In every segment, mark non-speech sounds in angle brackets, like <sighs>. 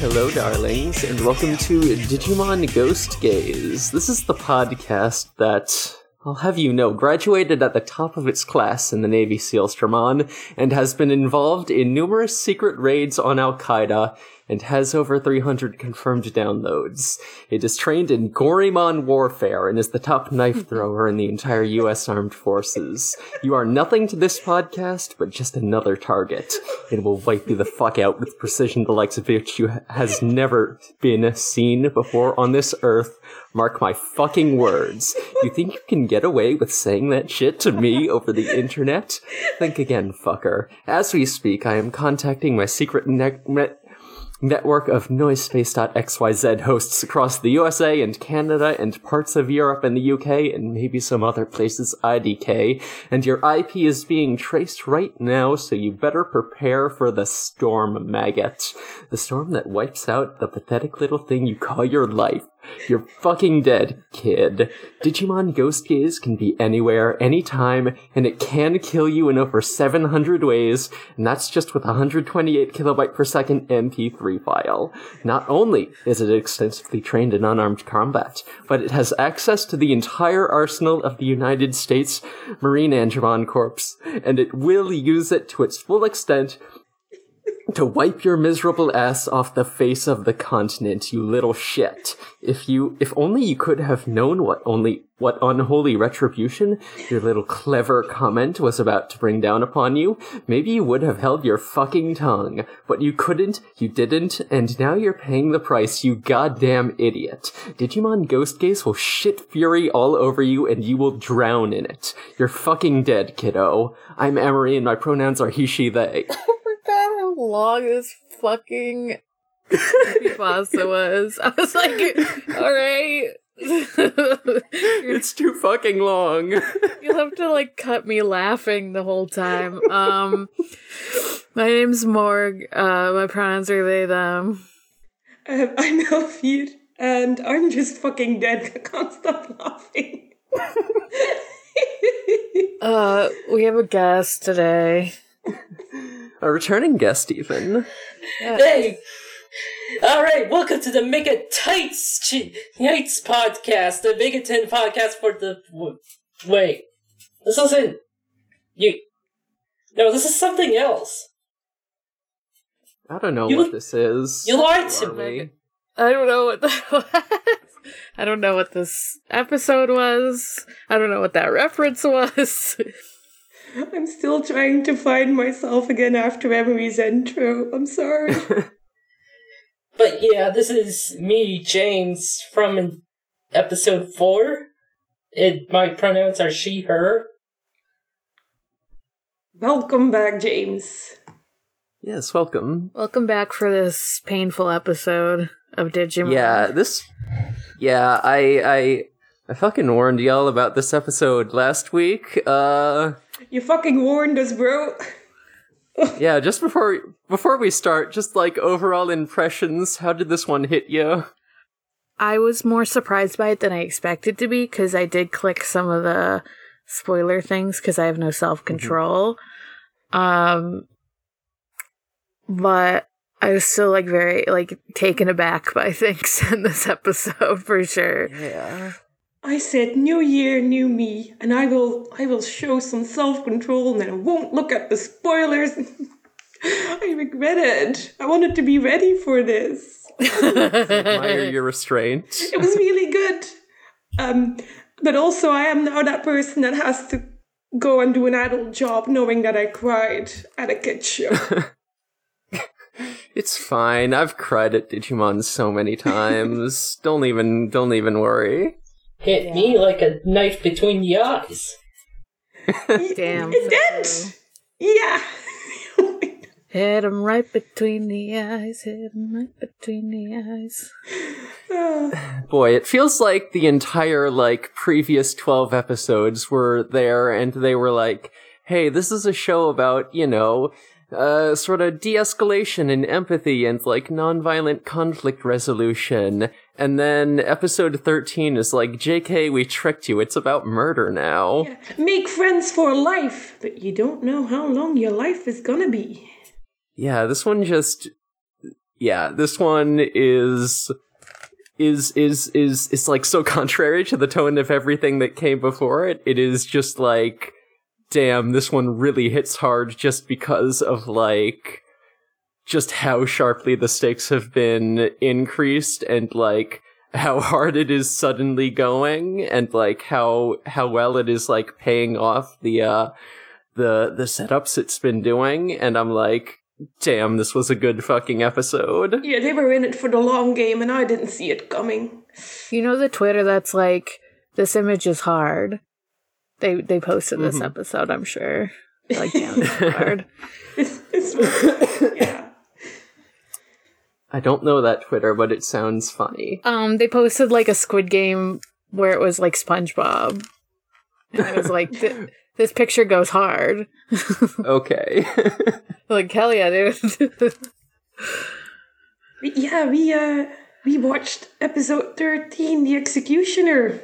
Hello, darlings, and welcome to Digimon Ghost Gaze. This is the podcast that, I'll have you know, graduated at the top of its class in the Navy SEALs Tremon and has been involved in numerous secret raids on Al Qaeda and has over 300 confirmed downloads. It is trained in Gorimon warfare and is the top knife <laughs> thrower in the entire US Armed Forces. You are nothing to this podcast, but just another target. It will wipe you the fuck out with precision the likes of which you has never been seen before on this earth. Mark my fucking words. You think you can get away with saying that shit to me over the internet? Think again, fucker. As we speak, I am contacting my secret ne- network of noisespace.xyz hosts across the USA and Canada and parts of Europe and the UK and maybe some other places IDK. And your IP is being traced right now, so you better prepare for the storm, maggot. The storm that wipes out the pathetic little thing you call your life. You're fucking dead, kid. Digimon Ghost Gaze can be anywhere, anytime, and it can kill you in over 700 ways, and that's just with a 128 kilobyte per second MP3 file. Not only is it extensively trained in unarmed combat, but it has access to the entire arsenal of the United States Marine Angemon Corps, and it will use it to its full extent to wipe your miserable ass off the face of the continent, you little shit. If you, if only you could have known what only, what unholy retribution your little clever comment was about to bring down upon you, maybe you would have held your fucking tongue. But you couldn't, you didn't, and now you're paying the price, you goddamn idiot. Digimon Ghost Gaze will shit fury all over you and you will drown in it. You're fucking dead, kiddo. I'm Emery and my pronouns are he, she, they. <laughs> forgot how long this fucking <laughs> pasta was. I was like, all right. It's too fucking long. <laughs> You'll have to like cut me laughing the whole time. Um, my name's Morg. Uh, my pronouns are they them. Um, I'm Elfie, and I'm just fucking dead. I can't stop laughing. Uh, we have a guest today. <laughs> A returning guest, even. Hey! Alright, welcome to the Mega Tights Ch- Nights podcast, the Mega Ten podcast for the. w- Wait. This isn't. You. No, this is something else. I don't know You- what this is. you lied to Are me. we? I don't know what that <laughs> was. I don't know what this episode was. I don't know what that reference was. <laughs> <laughs> I'm still trying to find myself again after Emery's intro. I'm sorry. <laughs> But yeah, this is me, James, from episode 4. It, my pronouns are she, her. Welcome back, James. Yes, welcome. Welcome back for this painful episode of Digimon. Yeah, this. Yeah, I, I, I fucking warned y'all about this episode last week. Uh, You fucking warned us, bro. <laughs> yeah, just before before we start, just like overall impressions. How did this one hit you? I was more surprised by it than I expected to be because I did click some of the spoiler things because I have no self control. Um, but I was still like very like taken aback by <laughs> things in this episode for sure. Yeah. I said, "New year, new me," and I will, I will show some self-control, and I won't look at the spoilers. <laughs> I regret it. I wanted to be ready for this. <laughs> Admire your restraint. It was really good. Um, but also, I am now that person that has to go and do an adult job, knowing that I cried at a kid show. <laughs> It's fine. I've cried at Digimon so many times. don't even, don't even worry. Hit me like a knife between the eyes. <laughs> Damn. It did. Yeah. Hit him right between the eyes. Hit him right between the eyes. <sighs> Boy, it feels like the entire like previous 12 episodes were there and they were like, "Hey, this is a show about, you know, uh sort of de-escalation and empathy and like nonviolent conflict resolution." And then episode 13 is like, "JK, we tricked you. It's about murder now." Make friends for life, but you don't know how long your life is gonna be. Yeah, this one just yeah, this one is is is is is like so <laughs> contrary to the tone of everything that came before it. It is just like, damn, this one really hits hard just because of like just how sharply the stakes have been increased and like how <laughs> hard it is suddenly going and like how how well it is like paying off the uh the the setups it's been doing and I'm like damn this was a good fucking episode. Yeah, they were in it for the long game and I didn't see it coming. You know the Twitter that's like this image is hard. They they posted this Mhm. episode, I'm sure. Like <laughs> damn, it's hard. <laughs> It's, it's yeah. I don't know that Twitter but it sounds funny. Um, they posted like a Squid Game where it was like SpongeBob, and it was like th- <laughs> this picture goes hard. <laughs> Okay. <laughs> like hell yeah, dude. Yeah, we uh we watched episode thirteen, The Executioner.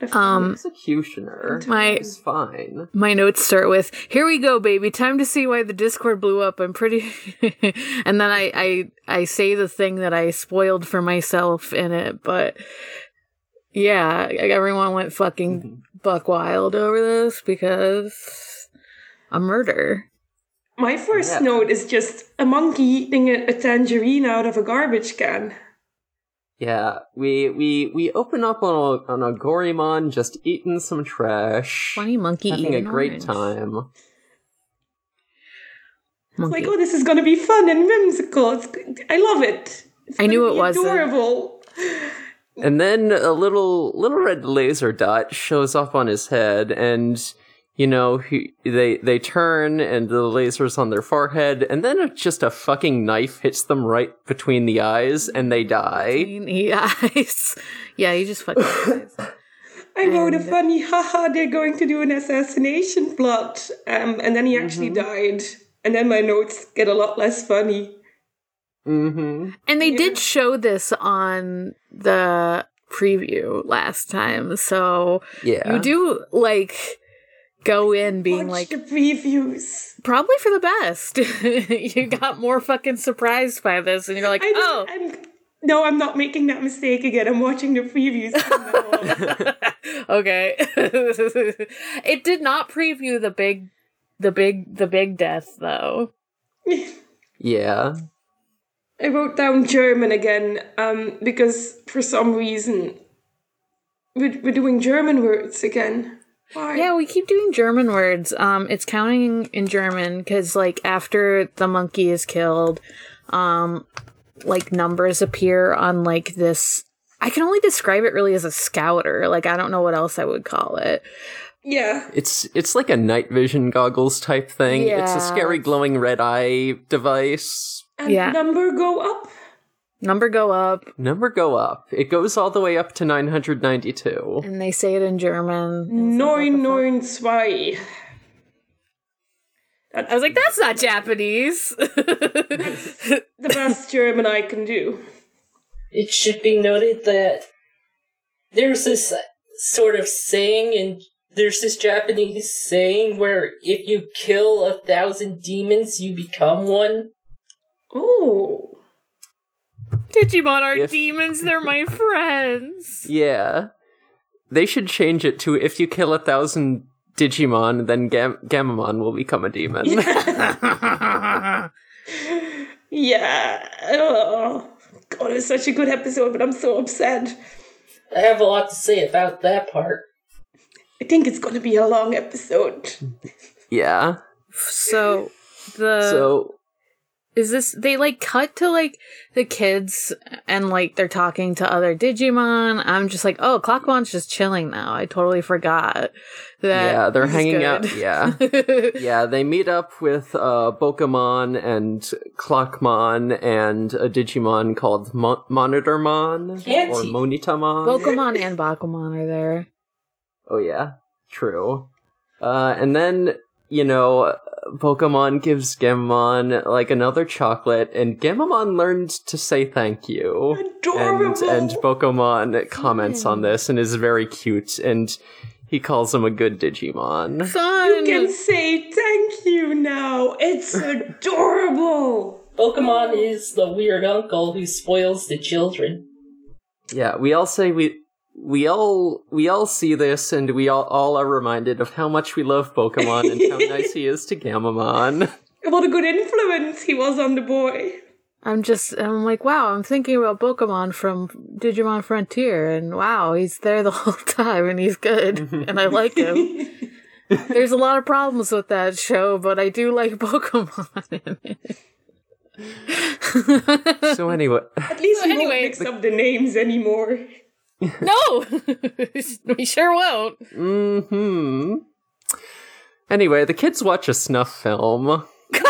The um, Executioner my is fine. my notes start with "Here we go, baby. Time to see why the Discord blew up." I'm pretty, <laughs> and then I I I say the thing that I spoiled for myself in it, but yeah, everyone went fucking buck wild over this because a murder. My first Yeah. note is just a monkey eating a, a tangerine out of a garbage can. Yeah, we we we open up on a on a Gorimon just eating some trash, Funny monkey having a great orange. time. Monkey. like, oh, this is gonna be fun and whimsical. It's, I love it. It's I knew it wasn't. adorable. And then a little little red laser dot shows up on his head, and you know he they they turn, and the laser's on their forehead, and then it- just a fucking knife hits them right between the eyes, and they die. He <laughs> eyes. yeah, he just fucking <laughs> dies. I wrote a funny, haha, they're going to do an assassination plot. Um, and then he actually died. And then my notes get a lot less funny. Mm-hmm. And they Yeah. did show this on the preview last time, so Yeah. you do like go in being Watch like the previews. probably for the best. <laughs> you got more fucking surprised by this, and you're like, I oh, I'm, no, I'm not making that mistake again. I'm watching the previews. from now on. okay. <laughs> it did not preview the big, the big, the big death though. Yeah. I wrote down German again um, because for some reason we're, we're doing German words again. Why? Yeah, we keep doing German words. Um, it's counting in German because, like, after the monkey is killed, um, like numbers appear on like this. I can only describe it really as a scouter. Like, I don't know what else I would call it. Yeah. It's it's like a night vision goggles type thing. Yeah. It's a scary glowing red eye device. And Yeah. number go up. Number go up, Number go up. It goes all the way up to 992. and they say it in German. and it's like, what the Neun, fuck? neun, zwei. I was like, that's not Japanese. <laughs> The best German I can do. It should be noted that there's this sort of saying, and there's this Japanese saying where if you kill a thousand demons, you become one. Oh. Digimon are If- demons. They're my <laughs> friends. Yeah. They should change it to if you kill a thousand Digimon, then Gam- Gammamon will become a demon. Yeah. <laughs> Oh. God, it was such a good episode, but I'm so upset. I have a lot to say about that part. I think it's going to be a long episode. yeah. so the So is this they like cut to like the kids and like they're talking to other digimon i'm just like oh clockmon's just chilling now i totally forgot that yeah, they're this is hanging out. Yeah. <laughs> Yeah, they meet up with uh, Bokomon and Clockmon and a Digimon called Mo- Monitormon or Monitamon. Bokomon and Bakumon are there. Oh yeah, true. Uh, and then you know, Bokomon gives Gammamon like another chocolate, and Gammamon learned to say thank you. And Adorable. and Bokomon comments on this and is very cute, and he calls him a good Digimon. You can say thank you now. It's <laughs> adorable. Bokomon is the weird uncle who spoils the children. Yeah, we all say we we all we all see this and we all, all are reminded of how much we love Bokomon and how <laughs> nice he is to Gammamon. What a good influence he was on the boy. I'm just, I'm like, wow, I'm thinking about Bokomon from Digimon Frontier, and wow, he's there the <laughs> whole time, and he's good, <laughs> and I like him. There's a lot of problems with that show, but I do like Bokomon. So anyway, At least we anyway, won't mix up the names anymore. No, <laughs> we sure won't. hmm Anyway, the kids watch a snuff film. <laughs>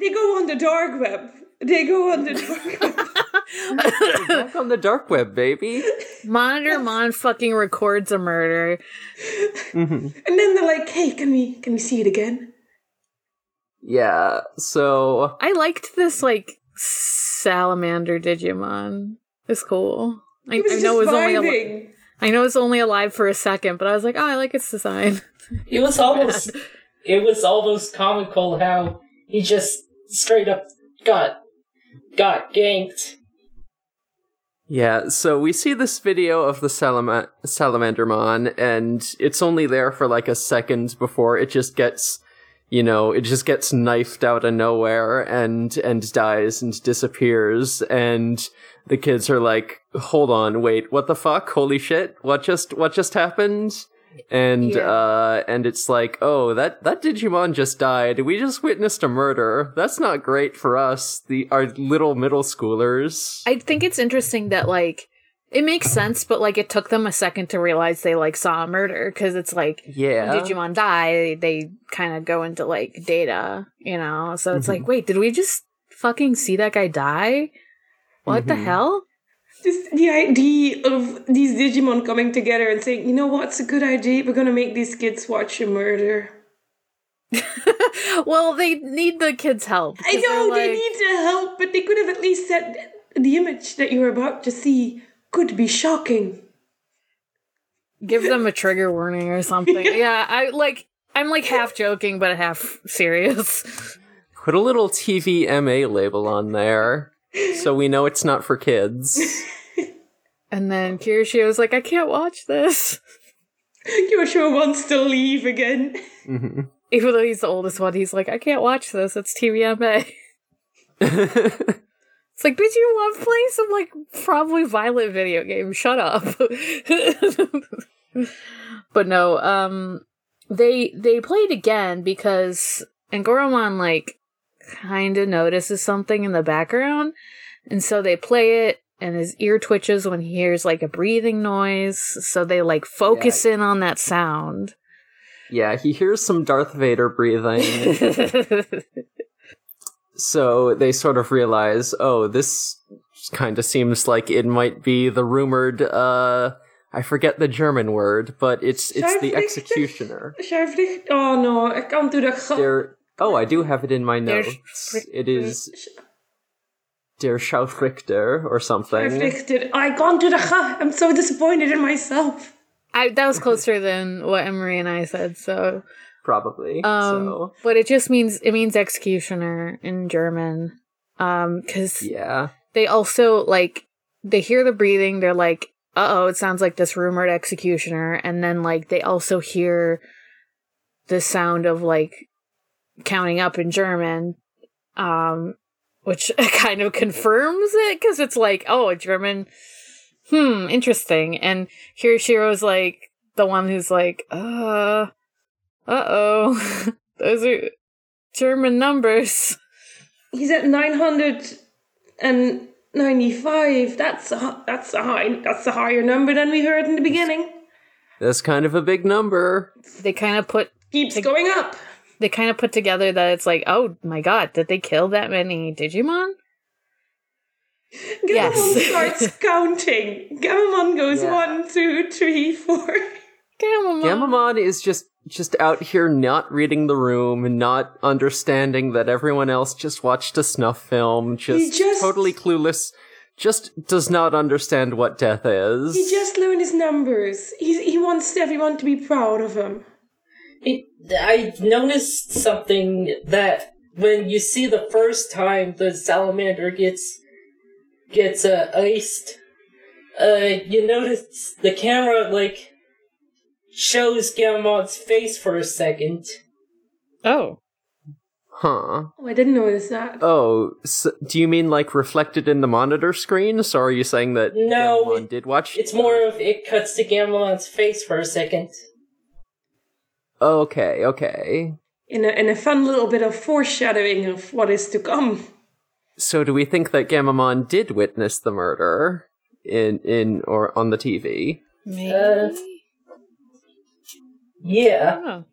They go on the dark web. They go on the dark web. Back on the dark web, baby. Monitor Mon fucking records a murder. Mm-hmm. And then they're like, hey, can we can we see it again? Yeah. So I liked this like salamander Digimon. It's cool. I, He was I just know it's only al- I know it's only alive for a second, but I was like, oh, I like its design. <laughs> It was almost it was almost comical how he just straight up got got ganked. Yeah, so we see this video of the Salama- Salamandermon, and it's only there for like a second before it just gets, you know, it just gets knifed out of nowhere and and dies and disappears, and the kids are like, "Hold on, wait, what the fuck? Holy shit! What just what just happened?" And Yeah. uh, and it's like, oh, that that Digimon just died. We just witnessed a murder. That's not great for us, the our little middle schoolers. I think it's interesting that like it makes sense, but like it took them a second to realize they like saw a murder because it's like yeah, when Digimon die, they kind of go into like data, you know. So it's like, mm-hmm. wait, did we just fucking see that guy die? What the mm-hmm. hell? Just the idea of these Digimon coming together and saying, you know what's a good idea? We're gonna make these kids watch a murder. <laughs> well, they need the kids' help. I they're know they need to help, but they could have at least said the image that you were about to see could be shocking. give them a trigger warning or something. <laughs> yeah, I like. I'm like half joking, but half serious. Put a little TVMA label on there so we know it's not for kids. And then Kirishio was like, "I can't watch this," Yoshua wants to leave again. Mm-hmm. even though he's the oldest one. He's like, "I can't watch this. It's TVMA." <laughs> It's like, bitch, you want to play some like probably violent video game. Shut up. <laughs> but no, um they they played again because Angoramon like kind of notices something in the background. And so they play it and his ear twitches when he hears like a breathing noise. So they like focus in on that sound. yeah, he hears some Darth Vader breathing, <laughs> so they sort of realize, oh, this kind of seems like it might be the rumored, uh, I forget the German word, but it's it's the executioner. Scharfricht? Oh no, I can't do that. Der, oh, I do have it in my notes. It is Der Schaufrichter or something. Scharfrichter. I can't do that. I'm so disappointed in myself. I that was closer than what Emery and I said, so Probably. Um, so, but it just means it means executioner in German. Um, because yeah. they also like they hear the breathing. They're like, "Uh oh, it sounds like this rumored executioner." And then like they also hear the sound of like counting up in German, um, which <laughs> kind of confirms it because it's like, "Oh, a German." Hmm, interesting. And Hirishiro's like the one who's like, "Uh." Uh oh. <laughs> Those are German numbers. He's at 995. That's a, that's a high that's a higher number than we heard in the beginning. That's kind of a big number. They kind of put Keeps going up. they kind of put together that it's like, oh my god, did they kill that many Digimon? Gammamon Yes. starts <laughs> counting. Gammamon goes Yeah. one, two, three, four. Gammamon. Gammamon is just just out here not reading the room and not understanding that everyone else just watched a snuff film, just, just- totally clueless, just does not understand what death is. He just learned his numbers. He he wants everyone to be proud of him. It, I noticed something that when you see the first time the salamander gets gets uh, iced, uh, you notice the camera like shows Gammamon's face for a second. Oh. Huh. Oh, I didn't notice that. Oh, so do you mean like reflected in the monitor screen? So are you saying that No, Gammamon did watch? It's more of it cuts to Gammamon's face for a second. Okay, okay. In a, in a fun little bit of foreshadowing of what is to come. So do we think that Gammamon did witness the murder in in or on the TV? Maybe. Uh, Yeah. Oh.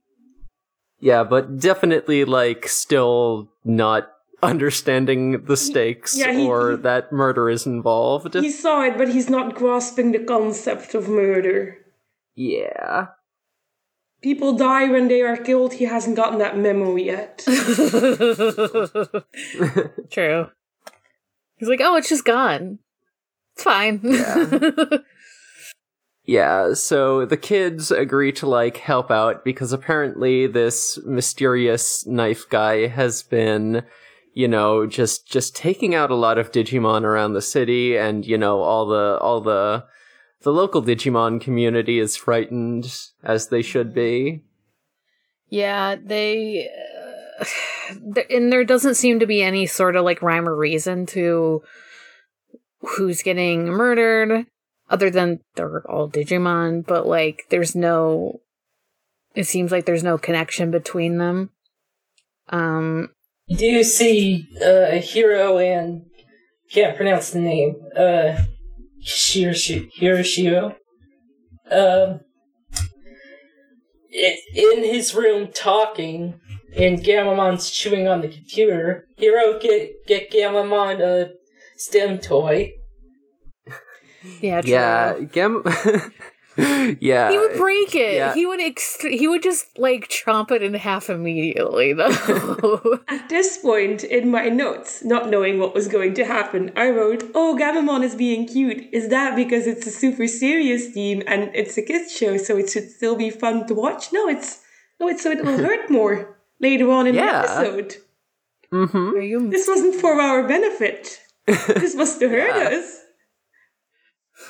Yeah, but definitely like still not understanding the stakes Yeah, he- or he- that murder is involved. He saw it, but he's not grasping the concept of murder. yeah. People die when they are killed. He hasn't gotten that memo yet. <laughs> <laughs> True. He's like, oh, it's just gone. It's fine. Yeah, <laughs> so the kids agree to like help out because apparently this mysterious knife guy has been, you know, just just taking out a lot of Digimon around the city and you know all the all the the local Digimon community is frightened as they should be. yeah, they. Uh, <sighs> and there doesn't seem to be any sort of like rhyme or reason to who's getting murdered, other than they're all Digimon, but like there's no. It seems like there's no connection between them. Um, You do see uh, a hero and can't pronounce the name. Uh, Hiroshi- Hiroshio. Um, in his room talking, and Gammamon's chewing on the computer. Hero get get Gammamon a STEM toy. Yeah, true. Yeah, Gam <laughs> Yeah. He would break it. yeah. He would ext- he would just like chomp it in half immediately though. <laughs> At this point in my notes, not knowing what was going to happen, I wrote, Oh, Gammamon is being cute. Is that because it's a super serious theme and it's a kids show, so it should still be fun to watch? No, it's no, it's so it will hurt more later on in Yeah. the episode. mm-hmm. Are you This wasn't for our benefit. <laughs> This was to hurt Yeah. us.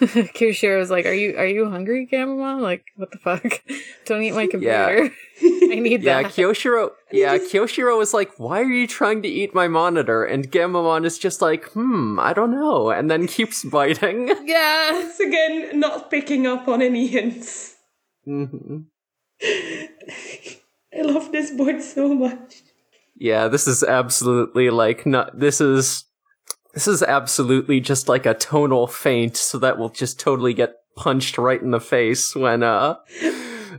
<laughs> Kirishiro was like, "Are you are you hungry, Gammamon? Like, what the fuck? <laughs> Don't eat my Yeah. computer. <laughs> I need that. Yeah, that." Kyoshiro. Yeah, just- Kyoshiro was like, "Why are you trying to eat my monitor?" And Gammamon is just like, "Hmm, I don't know," and then keeps biting. yeah. Once again, not picking up on any hints. hmm I love this board so much. Yeah, this is absolutely like not. This is this is absolutely just like a tonal feint, so that will just totally get punched right in the face when uh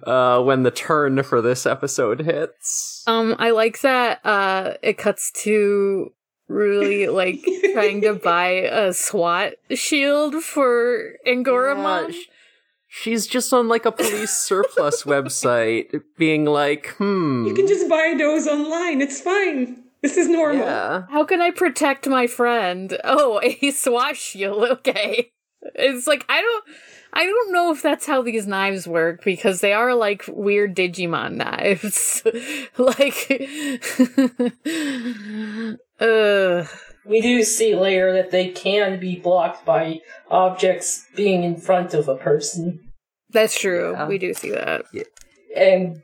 uh when the turn for this episode hits. Um, I like that. Uh, it cuts to really <laughs> like trying to buy a SWAT shield for Angoramon. Yeah, She's just on like a police <laughs> surplus website, being like, "Hmm, You can just buy those online. It's fine. This is normal. yeah." How can I protect my friend? Oh, <laughs> a SWAT shield. Okay. It's like I don't I don't know if that's how these knives work because they are like weird Digimon knives. <laughs> like <laughs> uh We do see later that they can be blocked by objects being in front of a person. that's true. Yeah. We do see that. Yeah. And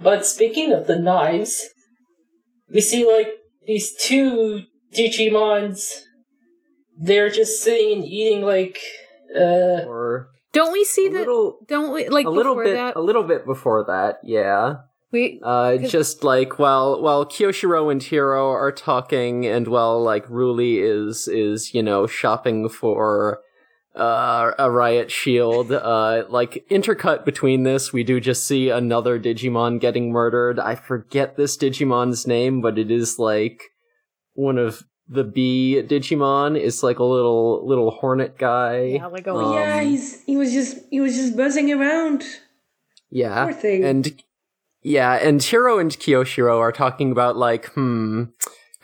but speaking of the knives, we see like these two Digimons. They're just sitting and eating like uh Or Don't we see a that little, don't we like a little before bit, that a little bit before that, yeah. we Uh, 'Cause- just like while while Kyoshiro and Hiro are talking, and while like Ruli is is you know shopping for uh, a riot shield, uh, like intercut between this, we do just see another Digimon getting murdered. I forget this Digimon's name, but it is like one of the B Digimon. It's like a little little hornet guy. yeah, like a Um, yeah, he's he was just he was just buzzing around. Yeah. Poor thing. And yeah, and Hiro and Kyoshiro are talking about like, hmm,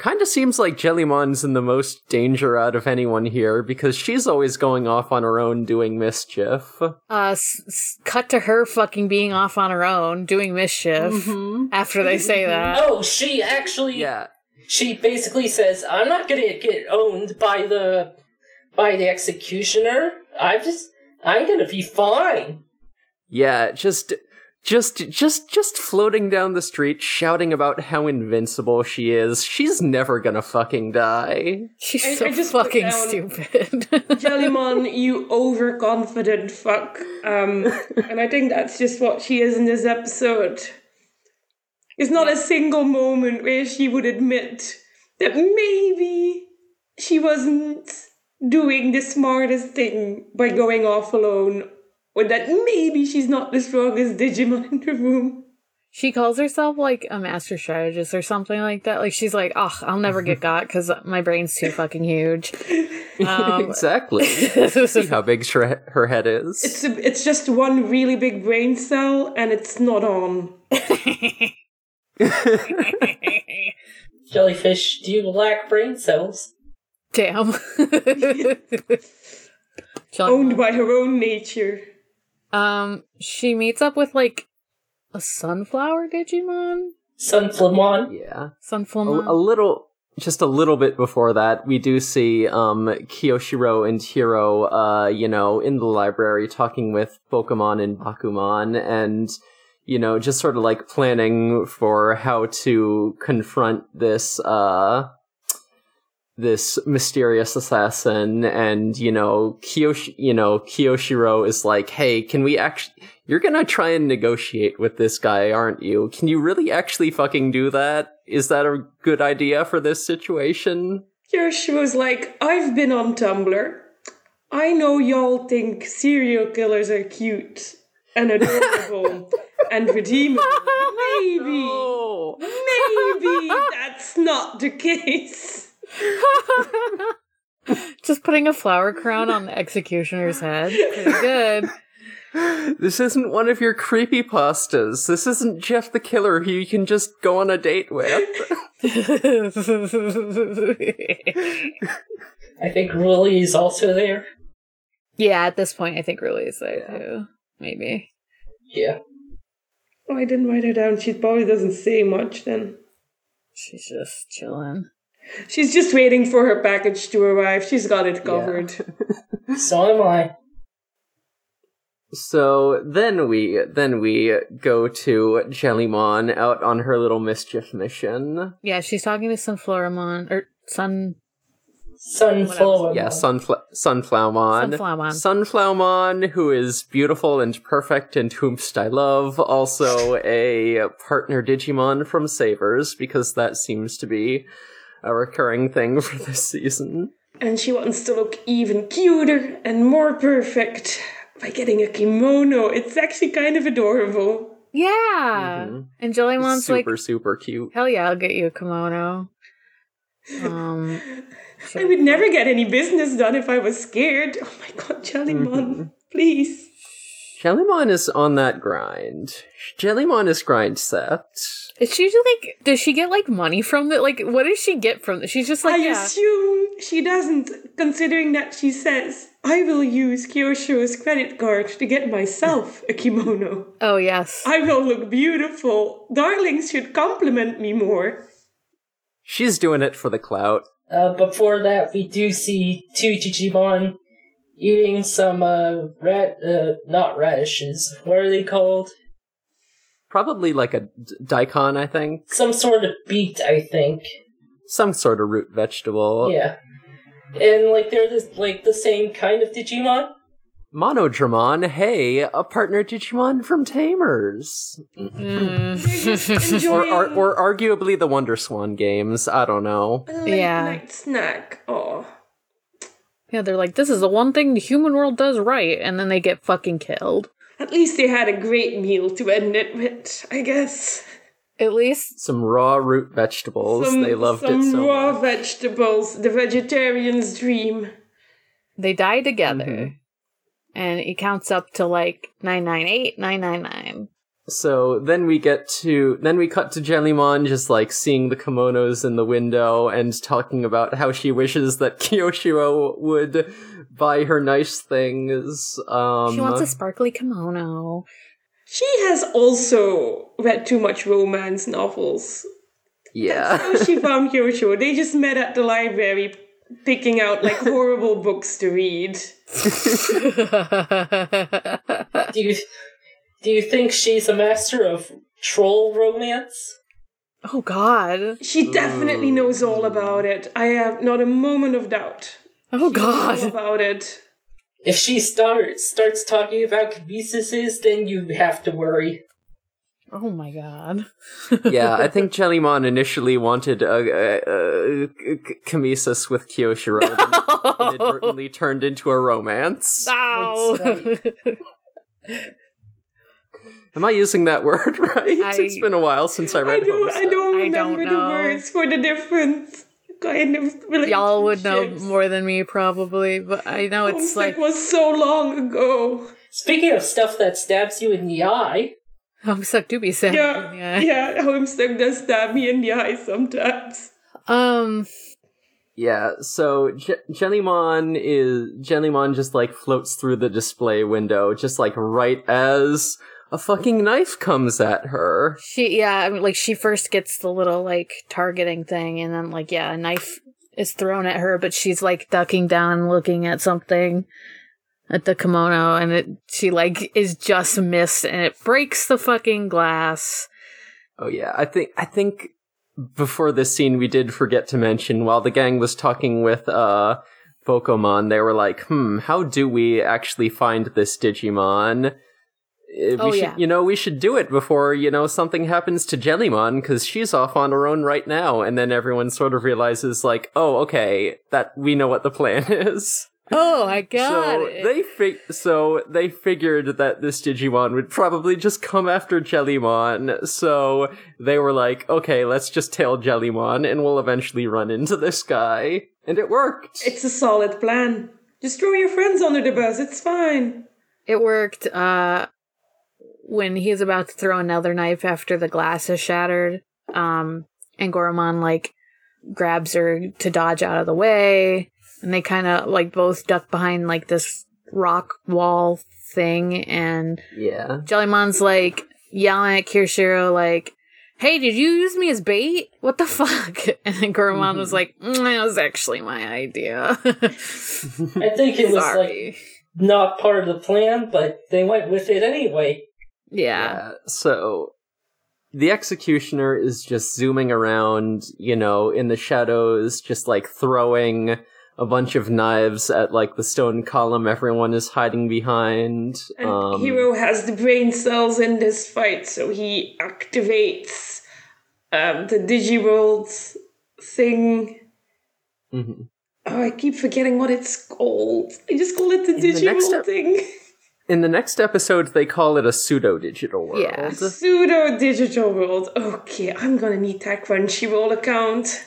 kind of seems like Jellymon's in the most danger out of anyone here because she's always going off on her own doing mischief. uh s- s- cut to her fucking being off on her own doing mischief Mm-hmm. after they say that. oh she actually Yeah. she basically says, "I'm not gonna get owned by the by the executioner. I'm just I'm gonna be fine." Yeah, just just just just floating down the street shouting about how invincible she is. She's never gonna fucking die. She's I- so I just fucking down- stupid. <laughs> Jellymon, you overconfident fuck. Um, and I think that's just what she is in this episode. There's not a single moment where she would admit that maybe she wasn't doing the smartest thing by going off alone, or that maybe she's not the strongest Digimon in the room. she calls herself like a master strategist or something like that. Like she's like, oh, I'll never get got because my brain's too fucking huge. <laughs> Um, exactly. <laughs> See how big her, her head is. It's a, it's just one really big brain cell, and it's not on. <laughs> Jellyfish, do you lack brain cells? Damn. Owned by her own nature. Um, she meets up with like a sunflower Digimon. Sunflamon? yeah. A, a little just a little bit before that, we do see um Kiyoshiro and Hiro uh, you know, in the library talking with Pokemon and Bakumon and you know, just sort of like planning for how to confront this uh this mysterious assassin and you know Kiyoshi you know Kiyoshiro is like hey can we actually you're gonna try and negotiate with this guy aren't you can you really actually fucking do that is that a good idea for this situation Yoshi was like, I've been on Tumblr. I know y'all think serial killers are cute and adorable <laughs> and redeemable. Maybe, maybe that's not the case. <laughs> Just putting a flower crown on the executioner's head. Pretty good. this isn't one of your creepy pastas this isn't jeff the killer who you can just go on a date with I think Ruli is also there. yeah, at this point, I think really is there too. Maybe. Yeah. Oh, I didn't write her down. She probably doesn't say much then. She's just chilling. She's just waiting for her package to arrive. She's got it covered. <laughs> So am I. So then we then we go to Jellymon out on her little mischief mission. Yeah, she's talking to Sunflowermon or Sun Sunflower. Yeah, Sunfl- Sunflowmon. Sunflowmon. Sunflowmon, who is beautiful and perfect and whomst I love. Also <laughs> a partner Digimon from Savers, because that seems to be a recurring thing <laughs> for this season. And she wants to look even cuter and more perfect by getting a kimono. It's actually kind of adorable. Yeah. Mhm. And Jellymon's like, super, super cute. hell yeah, I'll get you a kimono. Um, <laughs> I would never get any business done if I was scared. Oh my god, Jellymon, <laughs> please. Jellymon is on that grind. Jellymon is grind set. is she just like, does she get like money from it? Like, what does she get from it? She's just like, I yeah. assume she doesn't, considering that she says, I will use Kyosho's credit card to get myself a kimono. Oh, yes. I will look beautiful. Darlings should compliment me more. She's doing it for the clout. Uh, before that, we do see two Digimon eating some, uh, rat, uh, not radishes. What are they called? Probably like a d- daikon, I think. Some sort of beet, I think. Some sort of root vegetable. Yeah. And, like, they're this, like, the same kind of Digimon. Monodramon, hey, a partner Digimon from Tamers. Mm. <laughs> Or, Enjoying or, <laughs> or arguably the Wonder Swan games. I don't know. a late Yeah. night snack. Oh. Yeah, they're like, this is the one thing the human world does right, and then they get fucking killed. At least they had a great meal to end it with, I guess. At least, Some raw root vegetables. Some, they loved some it so much. raw much. vegetables, the vegetarian's dream. they die together. Mhm. And it counts up to like 998, 999. So then we get to then we cut to Jellymon just like seeing the kimonos in the window and talking about how she wishes that <laughs> Kiyoshiro would buy her nice things. Um she wants a sparkly kimono. She has also read too much romance novels. Yeah. How she found Kyosho. They just met at the library picking out like <laughs> horrible books to read. <laughs> Do you do you think she's a master of troll romance? oh God. She definitely knows all about it. I have not a moment of doubt. Oh All God. about it. If she starts starts talking about kinesis, then you have to worry. Oh my God. <laughs> yeah, I think Jellymon initially wanted a, a, a, a Kismesis with Kyoshiro, but it <laughs> inadvertently turned into a romance. No. <laughs> Am I using that <laughs> word right? I- it's been a while since I I read don't, I don't I remember don't the words for the different kind of relationships. Y'all would know more than me probably, but I know it's Homestuck like was so long ago. Speaking of stuff that stabs you in the eye, Homestuck do be sad. Yeah, yeah, Homestuck does stab me in the eye sometimes. Um. Yeah, so Je- Jellymon is Jellymon just like floats through the display window, just like right as a fucking knife comes at her. She yeah, I mean like she first gets the little like targeting thing and then like yeah, a knife is thrown at her, but she's like ducking down looking at something at the kimono and it she like is just missed and it breaks the fucking glass. Oh yeah, I think I think before this scene we did forget to mention while the gang was talking with uh Bokomon, they were like, "Hmm, how do we actually find this Digimon?" Uh, We Oh, should, yeah. you know, we should do it before you know something happens to Jellymon because she's off on her own right now. And then everyone sort of realizes, like, "Oh, okay, that we know what the plan <laughs> is." Oh, I got so it. they fi- so they figured that this Digimon would probably just come after Jellymon. So they were like, "Okay, let's just tail Jellymon, and we'll eventually run into this guy." And it worked. It's a solid plan. Just throw your friends under the bus, it's fine. It worked uh when he's about to throw another knife after the glass is shattered. Um and Goromon like grabs her to dodge out of the way and they kind of like both duck behind like this rock wall thing and yeah. Jellymon's like yelling at Kirishiro like Hey, did you use me as bait? What the <laughs> fuck? And then Goromon was like, mm, "That was actually my idea." I think it was like <laughs> not part of the plan, but they went with it anyway. Yeah. Yeah. So the executioner is just zooming around, you know, in the shadows, just like throwing a bunch of knives at like the stone column everyone is hiding behind. And Um, Hero has the brain cells in this fight, so he activates um, the Digiworld thing. mhm. Oh, I keep forgetting what it's called. I just call it the the next Digiworld ep- thing. <laughs> In the next episode, they call it a pseudo digital world. Yeah. Pseudo digital world. Okay, I'm gonna need that Crunchyroll account.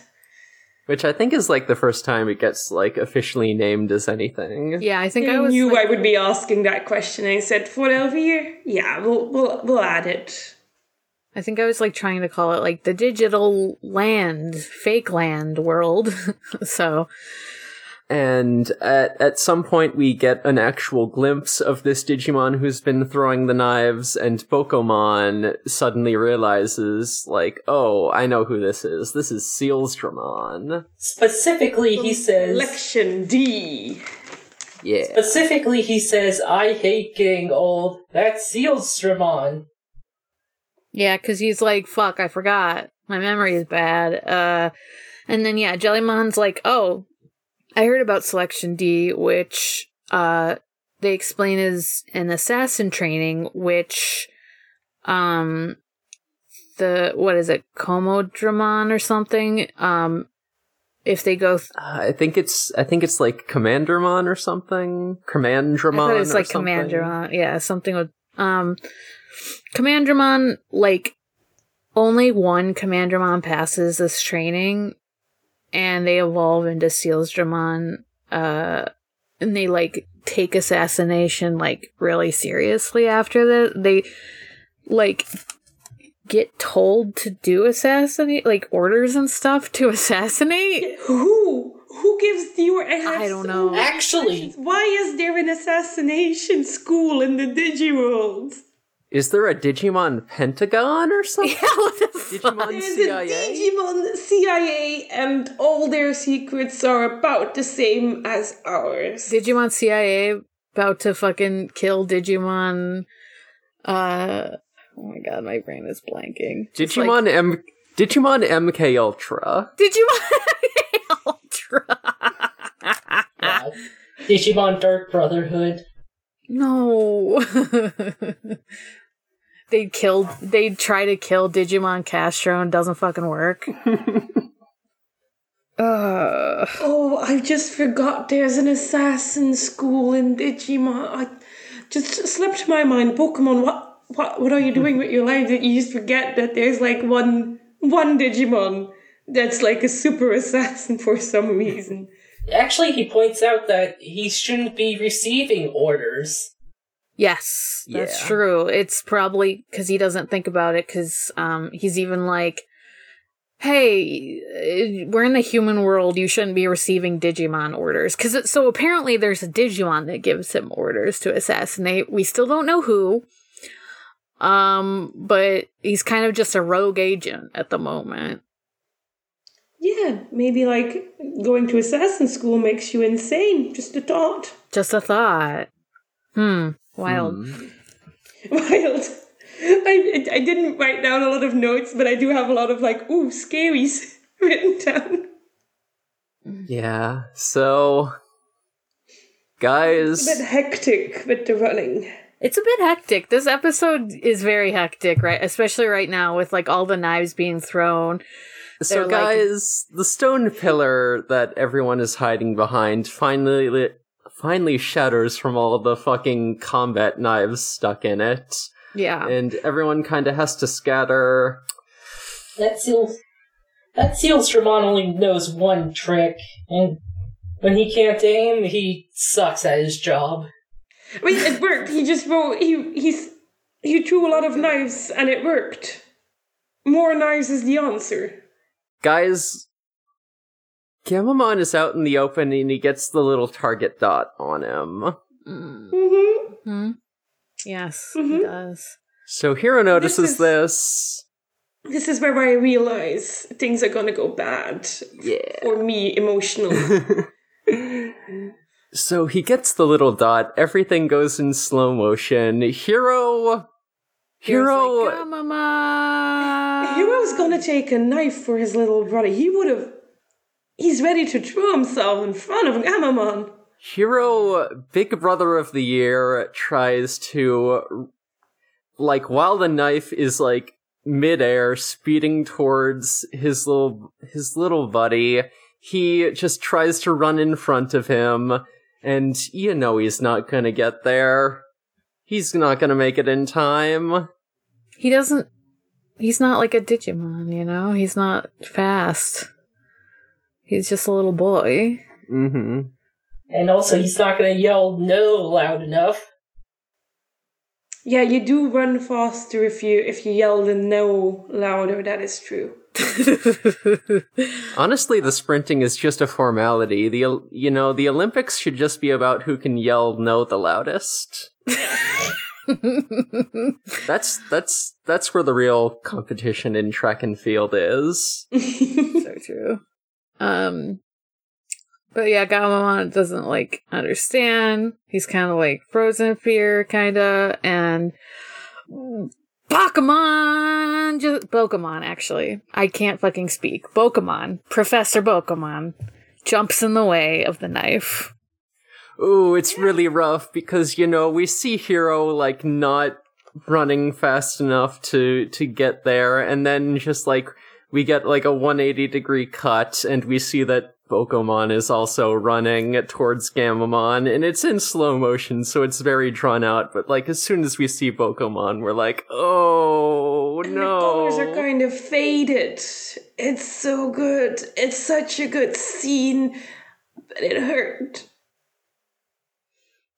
Which I think is like the first time it gets like officially named as anything. Yeah, I think I, I was knew like, I would be asking that question. I said, for Elvier? Yeah, we'll, we'll, we'll add it. I think I was like trying to call it like the digital land, fake land world. <laughs> so And at at some point we get an actual glimpse of this Digimon who's been throwing the knives and Bokomon suddenly realizes like, "Oh, I know who this is. This is Sealsdramon." Specifically, he says. Selection D. Yeah. Specifically, he says, "I hate getting old." That's Sealsdramon. yeah, because he's like, "Fuck, I forgot. My memory is bad." Uh, and then yeah, Jellymon's like, "Oh, I heard about Selection D, which uh they explain is an assassin training, which um the what is it, Komodramon or something? Um, if they go th- Uh, I think it's I think it's like Commandermon or something. Commandramon. It's like something. Commandramon. Yeah, something with um Commandramon like only one Commandramon passes this training and they evolve into Sealsdramon uh and they like take assassination like really seriously after that. They like get told to do assassinate like orders and stuff to <laughs> assassinate. Who? Who gives you? I, I don't know. Actually- questions. why is there an assassination school in the Digiworld? Is there a Digimon Pentagon or <laughs> something? Yeah, what the fuck? Digimon There's CIA? a Digimon CIA, and all their secrets are about the same as ours. Digimon CIA about to fucking kill Digimon. Uh, oh my god, my brain is blanking. It's like- Digimon M Digimon MK Ultra. Digimon <laughs> Ultra. Yeah. <laughs> Digimon Dark Brotherhood. No. <laughs> they killed. They try to kill Digimon Castro and it doesn't fucking work. <laughs> uh, Oh, I just forgot there's an assassin school in Digimon. I just slipped my mind. Bokomon, what what what are you doing with your life that you just forget that there's like one one Digimon that's like a super assassin for some reason. Actually, he points out that he shouldn't be receiving orders. yes, that's Yeah. true. It's probably because he doesn't think about it. Because um, he's even like, "Hey, uh, we're in the human world. You shouldn't be receiving Digimon orders." Because so apparently there's a Digimon that gives him orders to assassinate. We still don't know who. Um, but he's kind of just a rogue agent at the moment. Yeah, maybe like going to assassin school makes you insane. Just a thought. Just a thought. Hmm. Wild. Hmm. <laughs> Wild. I I didn't write down a lot of notes, but I do have a lot of like ooh scaries <laughs> written down. Yeah. So guys It's A bit hectic with the running. It's a bit hectic. This episode is very hectic, right? Especially right now with like all the knives being thrown. So, like- guys, the stone pillar that everyone is hiding behind finally finally shatters from all of the fucking combat knives stuck in it, Yeah. and everyone kind of has to scatter. That seals. That Sealsdramon only knows one trick, and when he can't aim, he sucks at his job. Wait, it worked. He just wrote. He he's he threw a lot of knives and it worked. More knives is the answer. Guys, Gammamon is out in the open and he gets the little target dot on him. Mm. Mm-hmm. Hmm. Yes, he Mhm. does. So Hero notices is- this. This is where I realize things are gonna go bad Yeah. for me emotionally. <laughs> so he gets the little dot. Everything goes in slow motion. Hero. Hero. Hero's like, Mama. Hero's gonna take a knife for his little brother. He would have. He's ready to throw himself in front of Gammamon. Hero, Big Brother of the Year, tries to, like, while the knife is like midair, speeding towards his little his little buddy, he just tries to run in front of him, and you know he's not gonna get there. He's not gonna make it in time. He doesn't. He's not like a Digimon, you know? He's not fast. He's just a little boy. Mm-hmm. And also, he's not gonna yell no loud enough. Yeah, you do run faster if you if you yell the no louder. That is true. <laughs> Honestly, the sprinting is just a formality. The you know the Olympics should just be about who can yell no the loudest. <laughs> <laughs> That's that's that's where the real competition in track and field is. <laughs> so true. Um, but yeah, Gammamon doesn't like understand. He's kind of like frozen in fear, kind of, and Bokomon, just Bokomon. Actually, I can't fucking speak. Bokomon, Professor Bokomon, jumps in the way of the knife. Ooh, it's really rough because you know we see Hero like not running fast enough to to get there, and then just like we get like a 180 degree cut, and we see that Bokomon is also running towards Gammamon, and it's in slow motion, so it's very drawn out. But like as soon as we see Bokomon, we're like, oh And the colors are kind of faded. It's so good. It's such a good scene, but it hurt.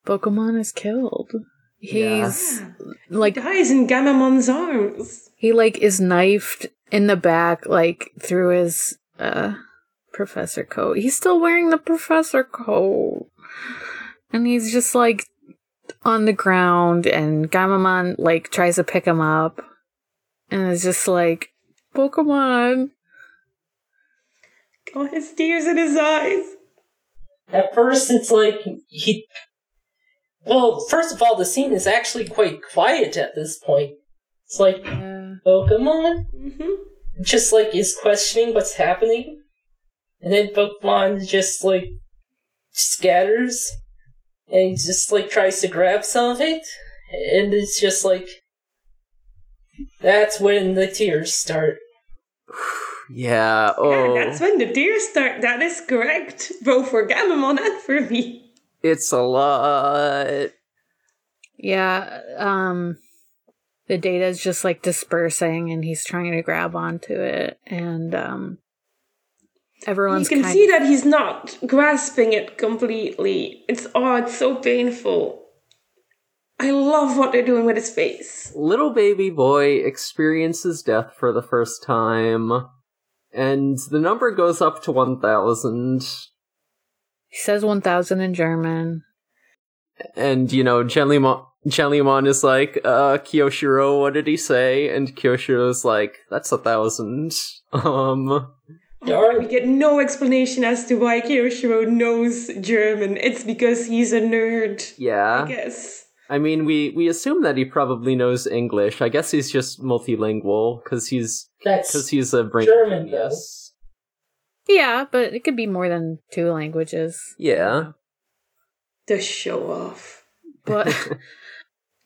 Bokomon is killed. He's like Dies in Gammamon's arms. he like is knifed in the back like through his uh professor coat he's still wearing the professor coat and he's just like on the ground, and Gammamon like tries to pick him up, and it's just like Bokomon. Got his tears in his eyes. At first, it's like he. Well, first of all, the scene is actually quite quiet at this point. It's like Yeah. Bokomon hmm just like is questioning what's happening, and then Bokomon just like scatters, and just like tries to grab some of it, and it's just like that's when the tears start. <sighs> Yeah. Yeah, Oh, that's when the tears start. That is correct. Both for Gammamon and for me. It's a lot. Yeah, um the data is just like dispersing and he's trying to grab onto it and um You everyone's can kind see that he's not grasping it completely. It's oh, it's so painful. I love what they're doing with his face. Little baby boy experiences death for the first time, and the number goes up to 1,000. He says 1000 in German. And, you know, Jellymon, Jellymon is like, uh, Kiyoshiro, what did he say? And Kiyoshiro's like, that's a thousand. <laughs> Um, Darn. We get no explanation as to why Kiyoshiro knows German. It's because he's a nerd, Yeah. I yeah. guess. I mean, we, we assume that he probably knows English. I guess he's just multilingual, cause he's, That's cause he's a brain German, though. Genius. Yeah, but it could be more than two languages. Yeah. The show off. But <laughs>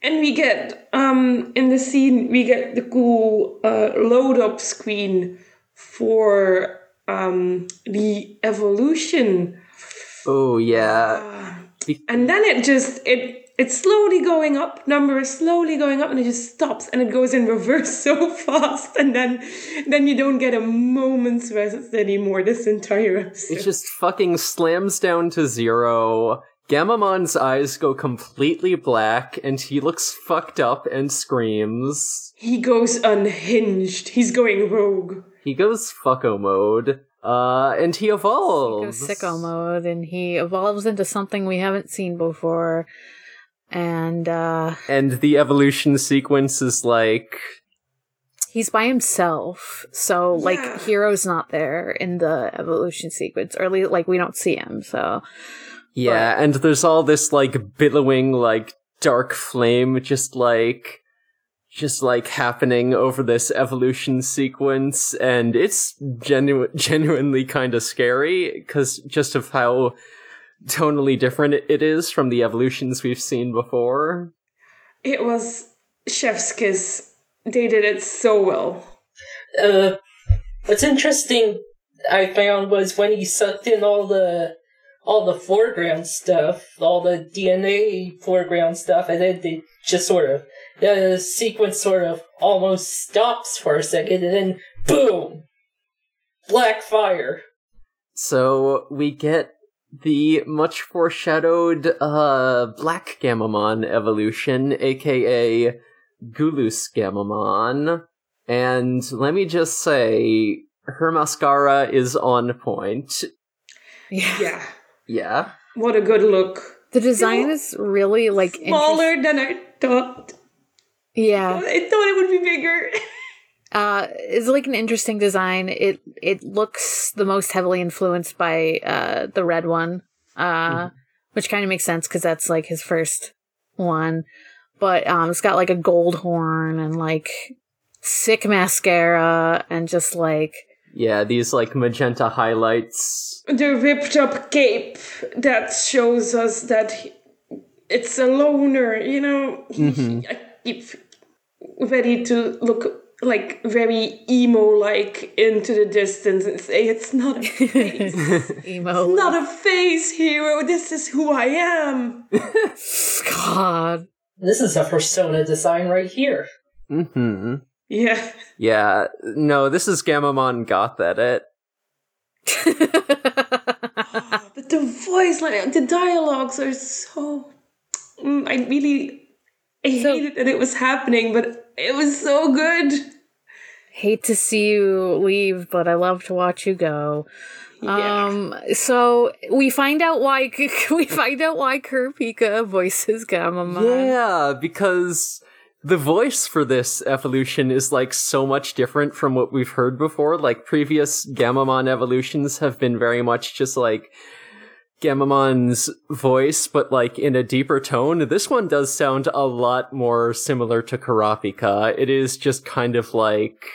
And we get um in the scene we get the cool uh, load up screen for um the evolution. Oh, yeah. Ah. Be- and then it just it it's slowly going up, number is slowly going up and it just stops and it goes in reverse <laughs> so fast and then then you don't get a moment's rest anymore this entire episode. It just fucking slams down to zero. Gammamon's eyes go completely black, and he looks fucked up and screams. he goes unhinged. He's going rogue. He goes fucko mode, uh, and he he evolves. goes sicko mode and he evolves into something we haven't seen before. And uh And the evolution sequence is like, he's by himself. So like Yeah. Hero's not there in the evolution sequence. Or at least like we don't see him, so yeah, and there's all this like billowing, like dark flame, just like, just like happening over this evolution sequence, and it's genu- <laughs> genuinely kind of scary because just of how tonally different it- it is from the evolutions we've seen before. It was Chef's Kiss. They did it so well. Uh, what's interesting I found was when he sucked in all the all the foreground stuff, all the DNA foreground stuff, and then they just sort of the sequence sort of almost stops for a second, and then boom, black fire. So we get the much foreshadowed uh Black Gammamon evolution, aka Gulusgammamon. And let me just say, her mascara is on point. yeah. Yeah. Yeah. What a good look. The design is really like Smaller than I thought. Yeah. I thought it would be bigger. <laughs> Uh, it's like an interesting design. It it looks the most heavily influenced by uh the red one, uh, which kind of makes sense because that's like his first one. But um, it's got like a gold horn and like sick mascara and just like Yeah, these like magenta highlights. the ripped up cape that shows us that he- it's a loner, you know. Mhm. I keep ready to look like very emo like into the distance and say it's not a <laughs> face. emo. not a face, hero. This is who I am. <laughs> God. This is a persona design right here. mm-hmm Yeah. Yeah, no, this is Gammamon Goth Edit. <laughs> But the voice line, the dialogues are so. Mm, I really. I So- hated that it was happening, but it was so good. Hate to see you leave, but I love to watch you go. Yeah. Um, so we find out why <laughs> we find out why Kurapika voices Gammamon. Yeah, because the voice for this evolution is like so much different from what we've heard before. Like previous Gammamon evolutions have been very much just like Gammamon's voice, but like in a deeper tone. This one does sound a lot more similar to Kurapika. It is just kind of like,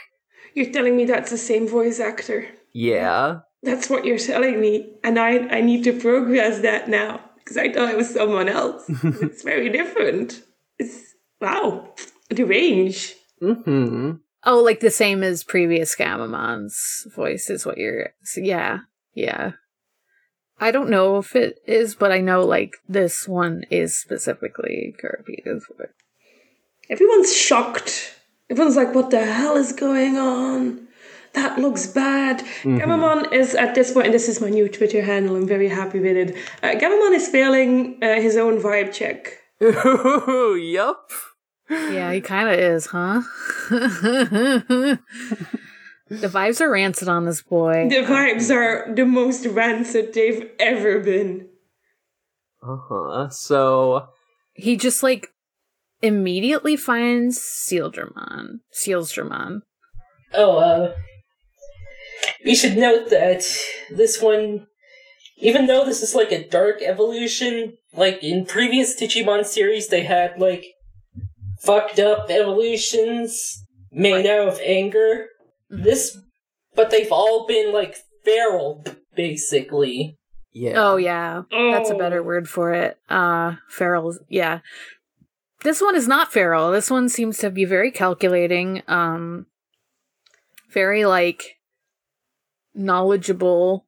You're telling me that's the same voice actor. yeah. That's what you're telling me. And I, I need to progress that now. Because I thought it was someone else. <laughs> it's very different. It's wow. The range. hmm Oh, like the same as previous Gammamon's voice is what you're. Yeah, yeah. I don't know if it is, but I know like this one is specifically Kurapika's voice. Everyone's shocked. Everyone's like, what the hell is going on? That looks bad. Gammamon is at this point, and this is my new Twitter handle, I'm very happy with it. Uh, Gammamon is failing uh, his own vibe check. <laughs> yup. Yeah, he kind of is, huh? <laughs> the vibes are rancid on this boy. The vibes are the most rancid they've ever been. Uh huh. So, He just like immediately finds Sealdramon. Sealsdramon. Oh, uh, we should note that this one, even though this is like a dark evolution, like in previous Digimon series, they had like fucked up evolutions made out of anger. This, but they've all been like feral, basically. yeah. Oh yeah, that's a Oh. better word for it. Uh, feral. Yeah, this one is not feral. This one seems to be very calculating. Um, very like knowledgeable.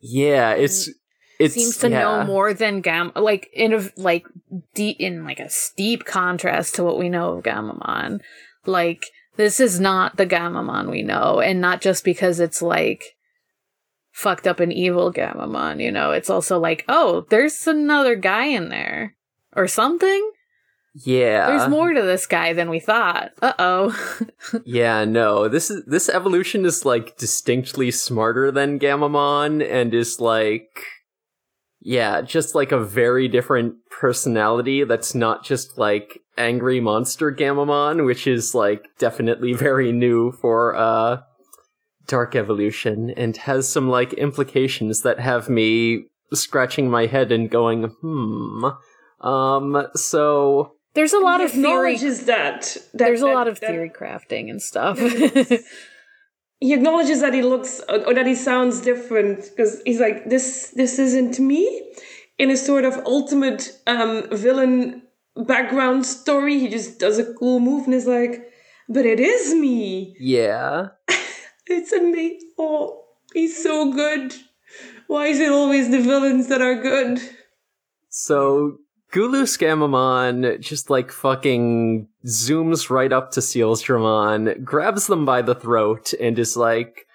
Yeah, it's it seems to know more than Gam. Like in a like deep in like a steep contrast to what we know of Gammamon. Like this is not the Gammamon we know, and not just because it's like fucked up and evil Gammamon. You know, it's also like oh, there's another guy in there or something. Yeah, There's more to this guy than we thought. Uh oh. <laughs> Yeah, no. This is this evolution is like distinctly smarter than Gammamon and is like yeah, just like a very different personality that's not just like angry monster Gammamon, which is like definitely <laughs> very new for uh Dark Evolution and has some like implications that have me scratching my head and going, "Hmm." Um so There's a lot of theory. acknowledges that, that There's a lot of that- theory crafting and stuff. <laughs> he acknowledges that he looks or that he sounds different because he's like this this isn't me in a sort of ultimate um villain background story. He just does a cool move and is like but it is me. Yeah. <laughs> it's amazing oh he's so good. Why is it always the villains that are good? So Gulusgammamon just like fucking zooms right up to Sealsdramon, grabs them by the throat, and is like,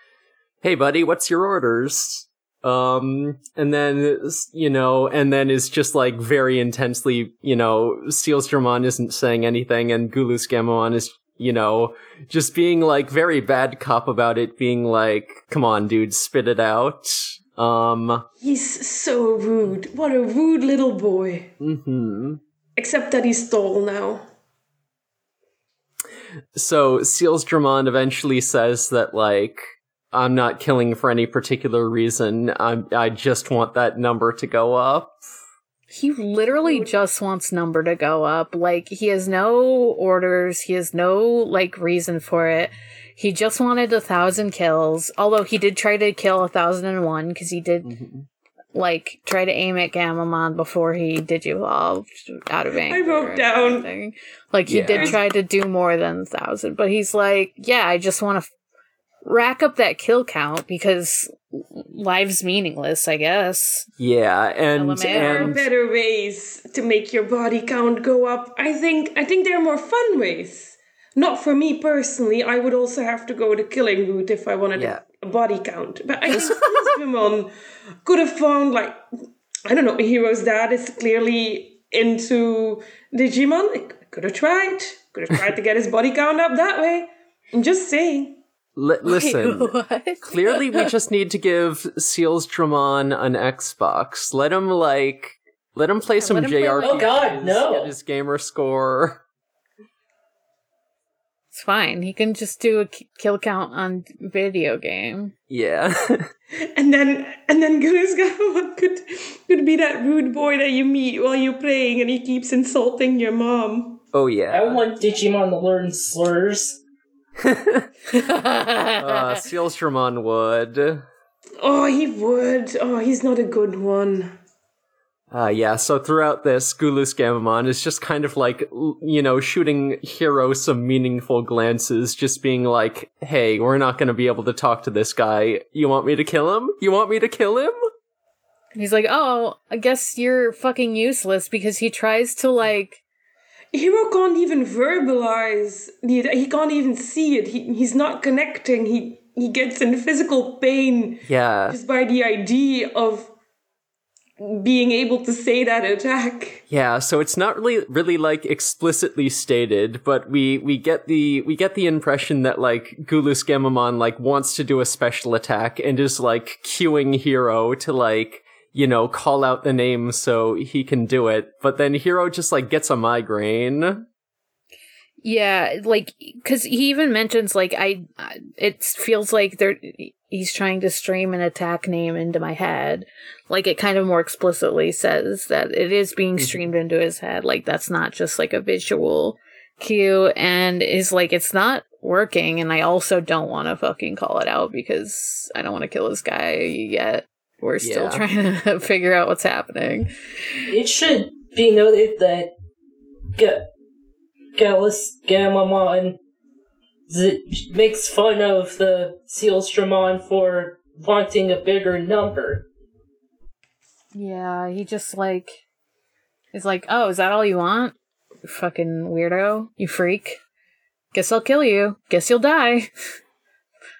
"Hey, buddy, what's your orders?" Um, and then you know, and then is just like very intensely, you know, Sealsdramon isn't saying anything, and Gulusgammamon is. You know, just being like very bad cop about it, being like, come on, dude, spit it out. Um, he's so rude what a rude little boy hmm except that he's tall now So Sealsdramon eventually says that like I'm not killing for any particular reason. I'm I just want that number to go up. He literally just wants number to go up. Like he has no orders. He has no like reason for it. He just wanted a thousand kills. Although he did try to kill a thousand and one because he did mm-hmm. like try to aim at Gammamon before he did evolved out of anger. wrote and down- everything. Like he Yeah. did try to do more than a thousand, but he's like, yeah, I just want to rack up that kill count because life's meaningless. I guess. Yeah, and LMAO. there are better ways to make your body count go up. I think I think there are more fun ways. Not for me personally. I would also have to go the killing route if I wanted Yeah. a body count. But I <laughs> think Pokemon could have found like I don't know. Hero's dad is clearly into Digimon. It could have tried. Could have tried to get his body count up that way. I'm just saying. Li- listen. <laughs> Wait. Clearly, we just need to give Sealsdramon an Xbox. Let him like, let him play some let play, JRPGs. Oh, God, no. Get his gamer score. It's fine. He can just do a k- kill count on video game. Yeah. <laughs> And then and then Gurus <laughs> could could be that rude boy that you meet while you're playing and he keeps insulting your mom. oh yeah. I want Digimon to learn slurs. <laughs> Uh, Sealsdramon would. Oh, he would. Oh, he's not a good one. Uh, yeah, so throughout this, Gulusgammamon is just kind of like, you know, shooting Hero some meaningful glances, just being like, hey, we're not gonna be able to talk to this guy. You want me to kill him? You want me to kill him? He's like, oh, I guess you're fucking useless because he tries to like. Hero can't even verbalize. He, he can't even see it. He, he's not connecting. He he gets in physical pain Yeah. just by the idea of being able to say that attack. Yeah, so it's not really really like explicitly stated, but we we get the we get the impression that like Gulusgammamon like wants to do a special attack and is like cueing Hero to like you know call out the name so he can do it, but then Hero just like gets a migraine. Yeah, like, because he even mentions, like, I. I- It feels like they're. He's trying to stream an attack name into my head. Like, it kind of more explicitly says that it is being mm-hmm. streamed into his head. Like, that's not just like a visual cue. And is like, it's not working. And I also don't want to fucking call it out because I don't want to kill this guy yet. We're still Yeah. trying <laughs> to figure out what's happening. It should be noted that Ga- Gallus Gamamon z- makes fun of the Sealsdramon for wanting a bigger number. Yeah, he just like is like, "Oh, is that all you want? You fucking weirdo, you freak. Guess I'll kill you. Guess you'll die." <laughs>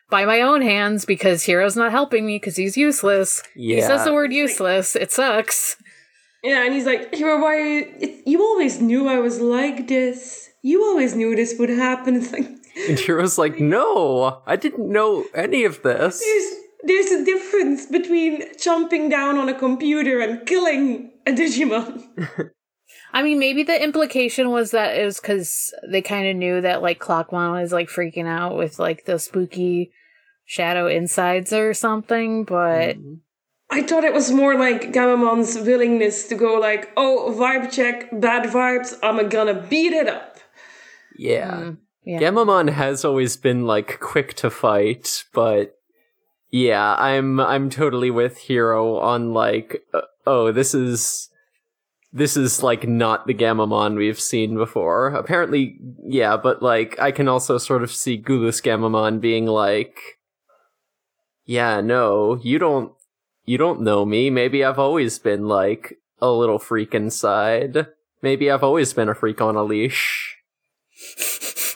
By my own hands because Hero's not helping me because he's useless. Yeah. He says the word useless. It sucks. Yeah, and he's like, Hero, why? It, you always knew I was like this. You always knew this would happen. It's <laughs> like, And Hero's like, "No, I didn't know any of this." there's there's a difference between jumping down on a computer and killing a Digimon. I mean, maybe the implication was that it was because they kind of knew that like Clockmon was like freaking out with like the spooky shadow insides or something, but mm-hmm. I thought it was more like Gammamon's willingness to go like, oh, vibe check, bad vibes, I'm gonna beat it up. Yeah. mm, yeah. Gammamon has always been like quick to fight, but yeah, I'm I'm totally with Hero on like uh, oh, this is this is like not the Gammamon we've seen before. Apparently, yeah, but like I can also sort of see Gulusgammamon being like yeah, no, you don't you don't know me. Maybe I've always been like a little freak inside. Maybe I've always been a freak on a leash.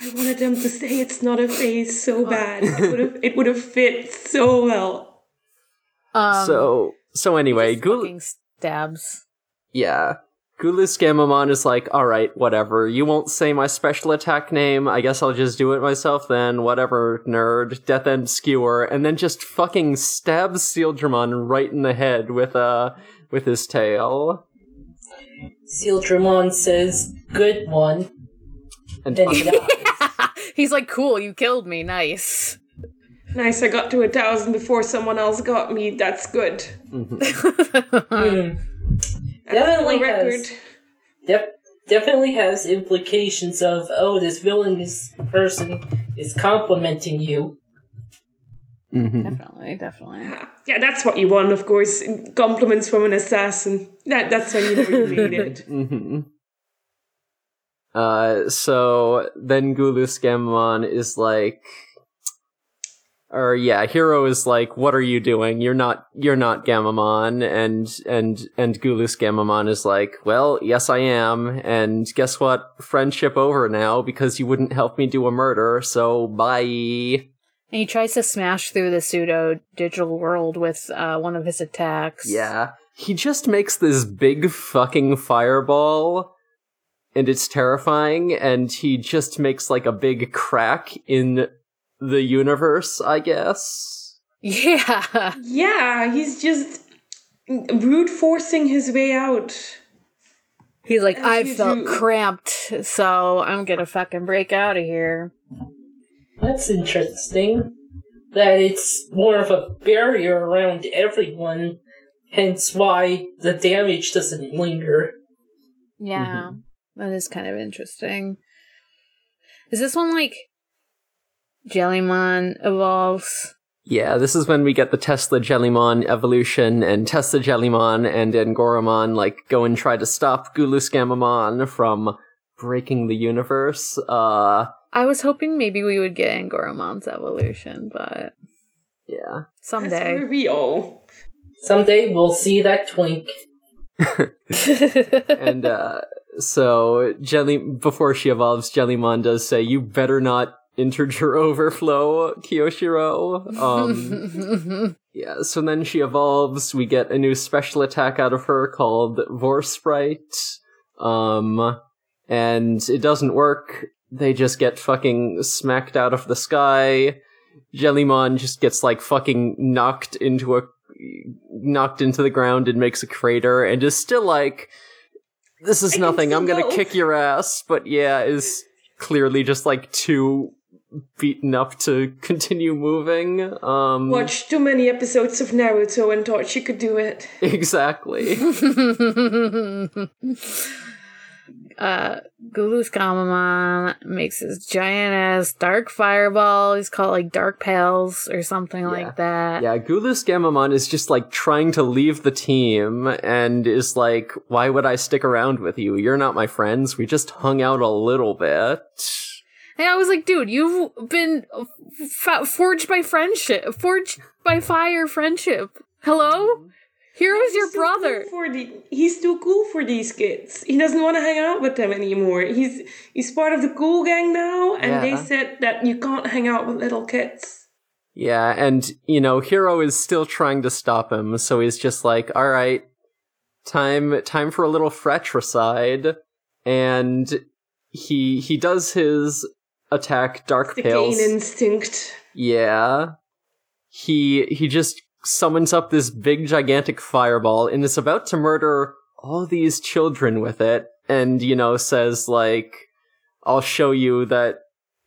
I wanted them to say it's not a phase so bad. It would have it would have fit so well. Um, so so anyway, just Gul- stabs. yeah. Gulusgammamon is like, alright, whatever. You won't say my special attack name. I guess I'll just do it myself then. Whatever, nerd. Death End Skewer. And then just fucking stabs Sealdramon right in the head with, uh, with his tail. Sealsdramon says, good one. And Then he dies. <laughs> He's like, "Cool, you killed me. Nice." Nice, I got to a thousand before someone else got me. That's good. <laughs> Hmm. That's Definitely record. has. Def- definitely has implications of, oh, this villainous person is complimenting you. Mhm. definitely, definitely. Yeah, that's what you want, of course. Compliments from an assassin. That that's when you know you made it. <laughs> hmm Uh, so then Gulusgammamon is like, or yeah, Hero is like, "What are you doing? You're not, you're not Gammamon." And and and Gulusgammamon is like, "Well, yes, I am. And guess what? Friendship over now because you wouldn't help me do a murder. So bye." And he tries to smash through the pseudo digital world with uh, one of his attacks. Yeah. He just makes this big fucking fireball and it's terrifying and he just makes like a big crack in the universe, I guess. Yeah. Yeah, he's just brute forcing his way out. He's like, As I you felt do." cramped, so I'm gonna fucking break out of here. That's interesting. That it's more of a barrier around everyone, hence why the damage doesn't linger. Yeah. Mm-hmm. That is kind of interesting. Is this one like Jellymon evolves? Yeah, this is when we get the Tesla Jellymon evolution, and Tesla Jellymon and Angoramon like go and try to stop Gulusgammamon from breaking the universe. Uh, I was hoping maybe we would get Angoramon's evolution, but yeah. Someday. where we all. Someday we'll see that twink. <laughs> and uh, so Jelly before she evolves, Jellymon does say, "You better not integer <laughs> overflow, Kiyoshiro." Um, <laughs> yeah. So then she evolves. We get a new special attack out of her called Vor Sprite. Um, and it doesn't work. They just get fucking smacked out of the sky. Jellymon just gets like fucking knocked into a knocked into the ground and makes a crater and is still like this is I nothing i'm gonna go." kick your ass but yeah is clearly just like too beaten up to <laughs> continue moving um Watched too many episodes of Naruto and thought she could do it. exactly <laughs> uh Gulus Gamamon makes his giant ass dark fireball. He's called like dark pals or something like that. yeah gulusgammamon is just like trying to leave the team and is like why would i stick around with you you're not my friends we just hung out a little bit And I was like, dude, you've been f- forged by friendship, forged by fire friendship. Hello? Hero's your brother. cool For the, he's too cool for these kids. He doesn't want to hang out with them anymore. He's he's part of the cool gang now, and they said that you can't hang out with little kids. Yeah, and you know, Hero is still trying to stop him, so he's just like, "All right, time time for a little fratricide," and he he does his attack, Dark The Pales. gain instinct. Yeah, he he just summons up this big gigantic fireball and is about to murder all these children with it, and you know says like, "I'll show you that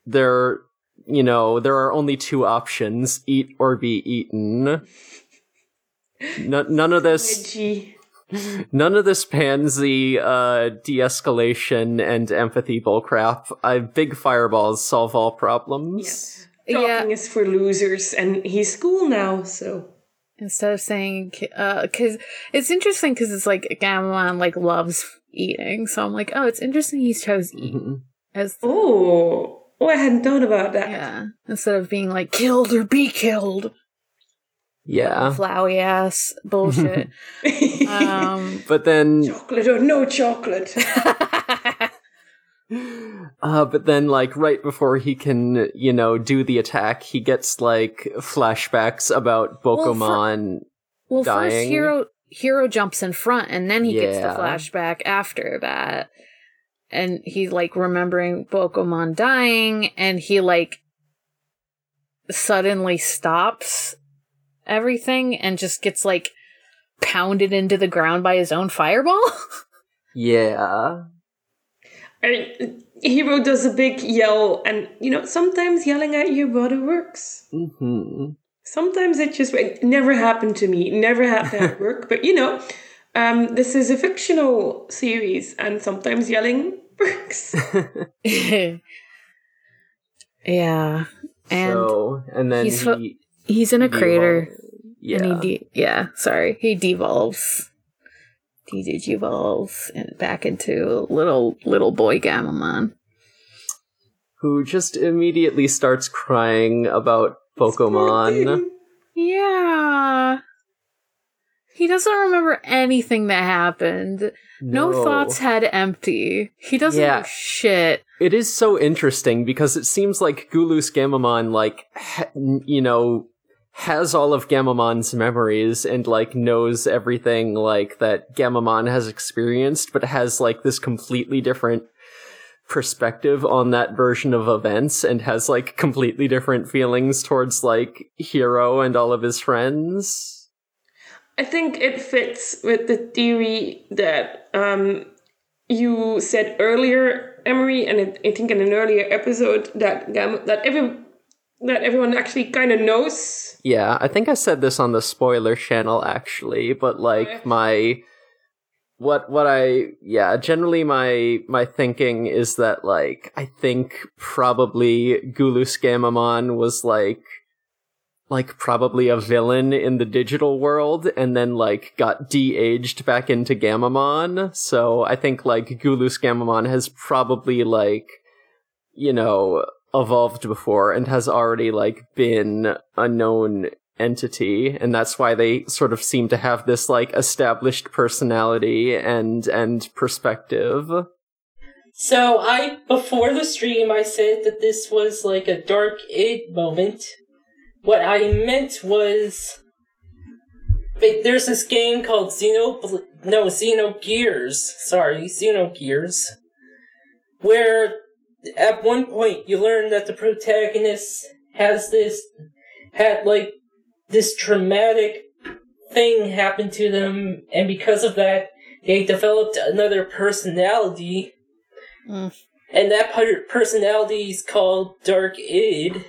there." You know, there are only two options eat or be eaten. No, none of this, <laughs> none of this pansy, uh, de-escalation and empathy bullcrap. I big fireballs solve all problems. Yeah. Talking is for losers, and he's cool now, so Instead of saying, uh, cause it's interesting cause it's like Gammamon like loves eating. So I'm like, oh, it's interesting he chose eat Mhm. as, oh, oh, I hadn't thought about that. yeah, instead of being like killed or be killed. Yeah. Flowy ass <laughs> bullshit. <laughs> um, But then chocolate or no chocolate. <laughs> Uh, but then, like, right before he can, you know, do the attack, he gets, like, flashbacks about Well, for- Bokomon. Well, first hero hero jumps in front, and then he gets the flashback after that, and he's like remembering Bokomon dying, and he like suddenly stops everything and just gets like pounded into the ground by his own fireball. <laughs> yeah. I, Hero does a big yell, and you know, sometimes yelling at your brother works. hmm Sometimes it just it never happened to me. Never happened at <laughs> work. But you know, um, this is a fictional series, and sometimes yelling <laughs> works. <laughs> yeah, and so, and then he's he. he's in a he crater. evol- Yeah. And he de- yeah, sorry. He devolves. He and back into little little boy Gammamon. who just immediately starts crying about Bokomon. Yeah. He doesn't remember anything that happened. No, thoughts had empty. He doesn't Yeah. know shit. It is so interesting because it seems like Gulusgammamon, like, you know, has all of Gammamon's memories and, like, knows everything, like, that Gammamon has experienced, but has, like, this completely different perspective on that version of events and has like completely different feelings towards like Hero and all of his friends. I think it fits with the theory that um, you said earlier, Emery, and I think in an earlier episode that Gam- that every that everyone actually kind of knows. Yeah, I think I said this on the spoiler channel actually, but like my what what I yeah, generally my my thinking is that like I think probably Gulusgammamon was like like probably a villain in the digital world and then like got de-aged back into Gammamon. So I think like Gulusgammamon has probably like you know evolved before and has already like been a known entity and that's why they sort of seem to have this like established personality and and perspective So I before the stream I said that this was like a dark id moment. What I meant was there's this game called Xeno no Xeno Gears. Sorry, Xeno Gears. Where at one point you learn that the protagonist has this had like this traumatic thing happen to them and because of that they developed another personality Mm. and that personality is called Dark Id,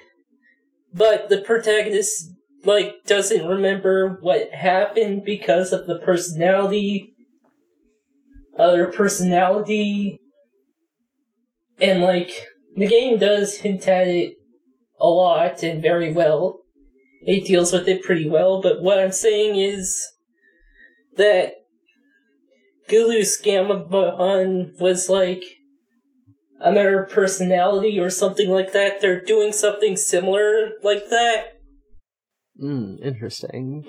but the protagonist like doesn't remember what happened because of the personality, other personality, and like the game does hint at it a lot and very well. It deals with it pretty well, but what I'm saying is that Gulusgammamon was like another personality or something like that. They're doing something similar like that. mm, interesting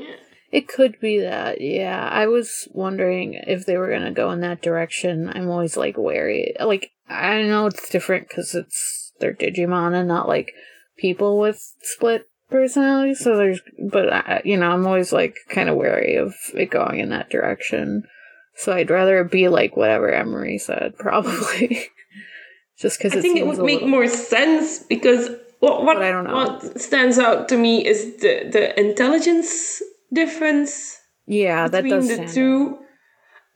It could be that, yeah. I was wondering if they were gonna go in that direction. I'm always like wary. Like I know it's different because it's they're Digimon and not like people with split personalities. So there's, but I, you know, I'm always like kind of wary of it going in that direction. So I'd rather it be like whatever Emery said, <laughs> probably. Just because I think it would make more sense because what what, But I don't know. what stands out to me is the the intelligence difference Yeah, that between does the stand out. two,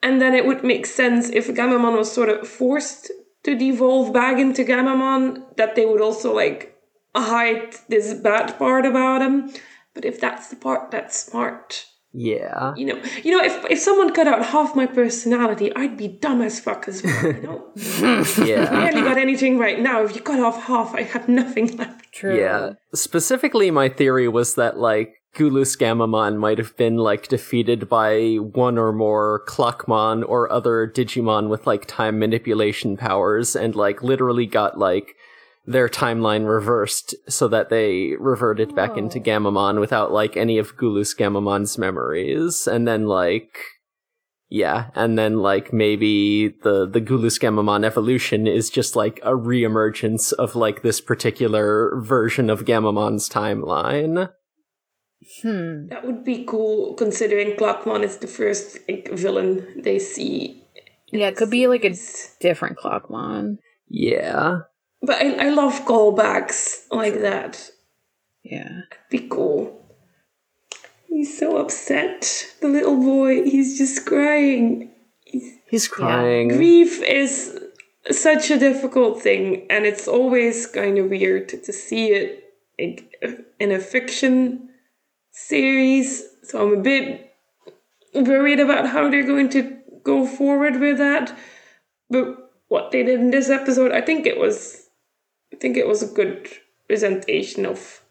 and then it would make sense if Gammamon was sort of forced to devolve back into Gammamon that they would also like hide this bad part about him. But if that's the part that's smart, yeah you know, you know, if if someone cut out half my personality, I'd be dumb as fuck as well. You know, <laughs> yeah, I yeah barely got anything right now. If you cut off half, I have nothing left. True. Yeah. Specifically, my theory was that, like, Gulusgammamon might have been, like, defeated by one or more Clockmon or other Digimon with, like, time manipulation powers and, like, literally got, like, their timeline reversed so that they reverted back into oh. Gammamon without, like, any of Gulusgammamon's memories. And then, like, yeah, and then like maybe the the Gulusk evolution is just like a reemergence of like this particular version of Gammamon's timeline. Hmm. That would be cool, considering Clockmon is the first like, villain they see. Yeah, it could be like a different Clockmon. Yeah. But I, I love callbacks like that. Yeah. Could be cool. He's so upset. The little boy, he's just crying. He's crying. Grief is such a difficult thing, and it's always kind of weird to see it in a fiction series. So I'm a bit worried about how they're going to go forward with that. But what they did in this episode, I think it was, I think it was a good presentation of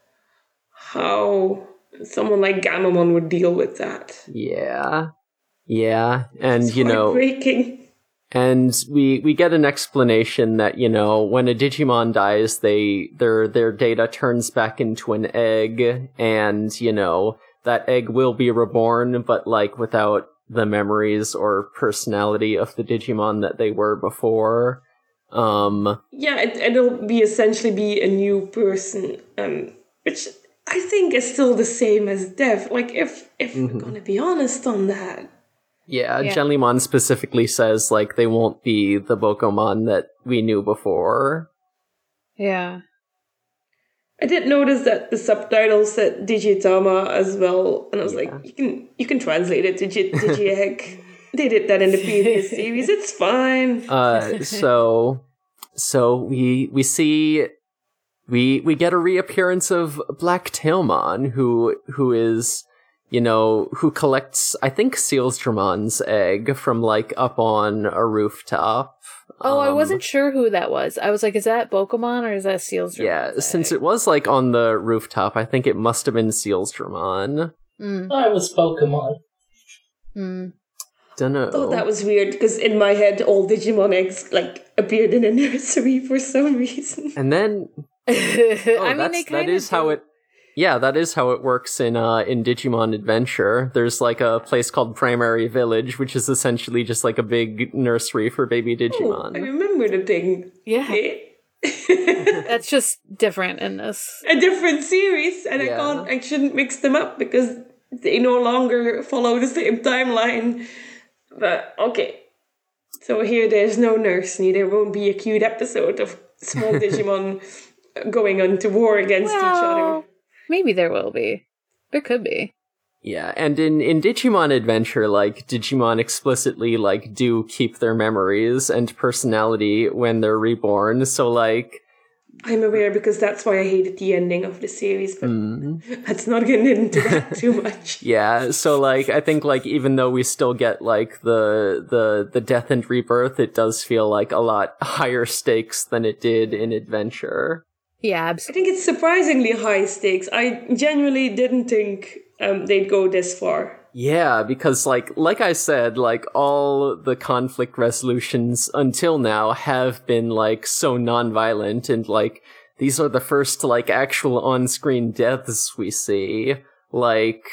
how someone like Gammamon would deal with that. Yeah. Yeah. And you know breaking. And we we get an explanation that you know when a digimon dies they their their data turns back into an egg. And you know that egg will be reborn but like without the memories or personality of the digimon that they were before. Um Yeah, it, it'll be essentially be a new person, um, which I think is still the same as Dev. Like, if if we're gonna be honest on that, Yeah, Yeah. Jellymon specifically says like they won't be the Bokomon that we knew before. Yeah. I did notice that the subtitles said Digitama as well, and I was Yeah. like, you can you can translate it to Digi- Digiegg. they did that in the previous <laughs> series. It's fine. Uh, so so we we see we we get a reappearance of Black Tailmon, who who is you know who collects I think Seals Sealsdramon's egg from like up on a rooftop. Oh, I Um, wasn't sure who that was. I was like, is that Pokemon or is that Seals? Yeah, since it was like on the rooftop, I think it must have been Sealstramon. Mm, I was Pokemon. mm. Don't know. Oh, that was weird because in my head, all Digimon eggs like appeared in a <laughs> nursery for some reason. and then <laughs> I oh, mean, that's, they that kind is how it. Yeah, that is how it works in uh in Digimon Adventure. There's like a place called Primary Village, which is essentially just like a big nursery for baby Oh, I Digimon. remember the thing. Yeah, <laughs> <laughs> that's just different in this. a different series, and Yeah. I can't. I shouldn't mix them up because they no longer follow the same timeline. But okay. So here, there's no nurse, and there won't be a cute episode of small <laughs> Digimon going on to war against each other. Well, maybe there will be. There could be. Yeah, and in in Digimon Adventure, like Digimon explicitly like do keep their memories and personality when they're reborn. So like, I'm aware because that's why I hated the ending of the series, but mm, <laughs> let's not get into that <laughs> too much. yeah. So like, I think like even though we still get like the the the death and rebirth, it does feel like a lot higher stakes than it did in Adventure. Yeah, I think it's surprisingly high stakes. I genuinely didn't think um, they'd go this far. Yeah, because like like I said, like all the conflict resolutions until now have been like so non-violent and like these are the first like actual on-screen deaths we see. Like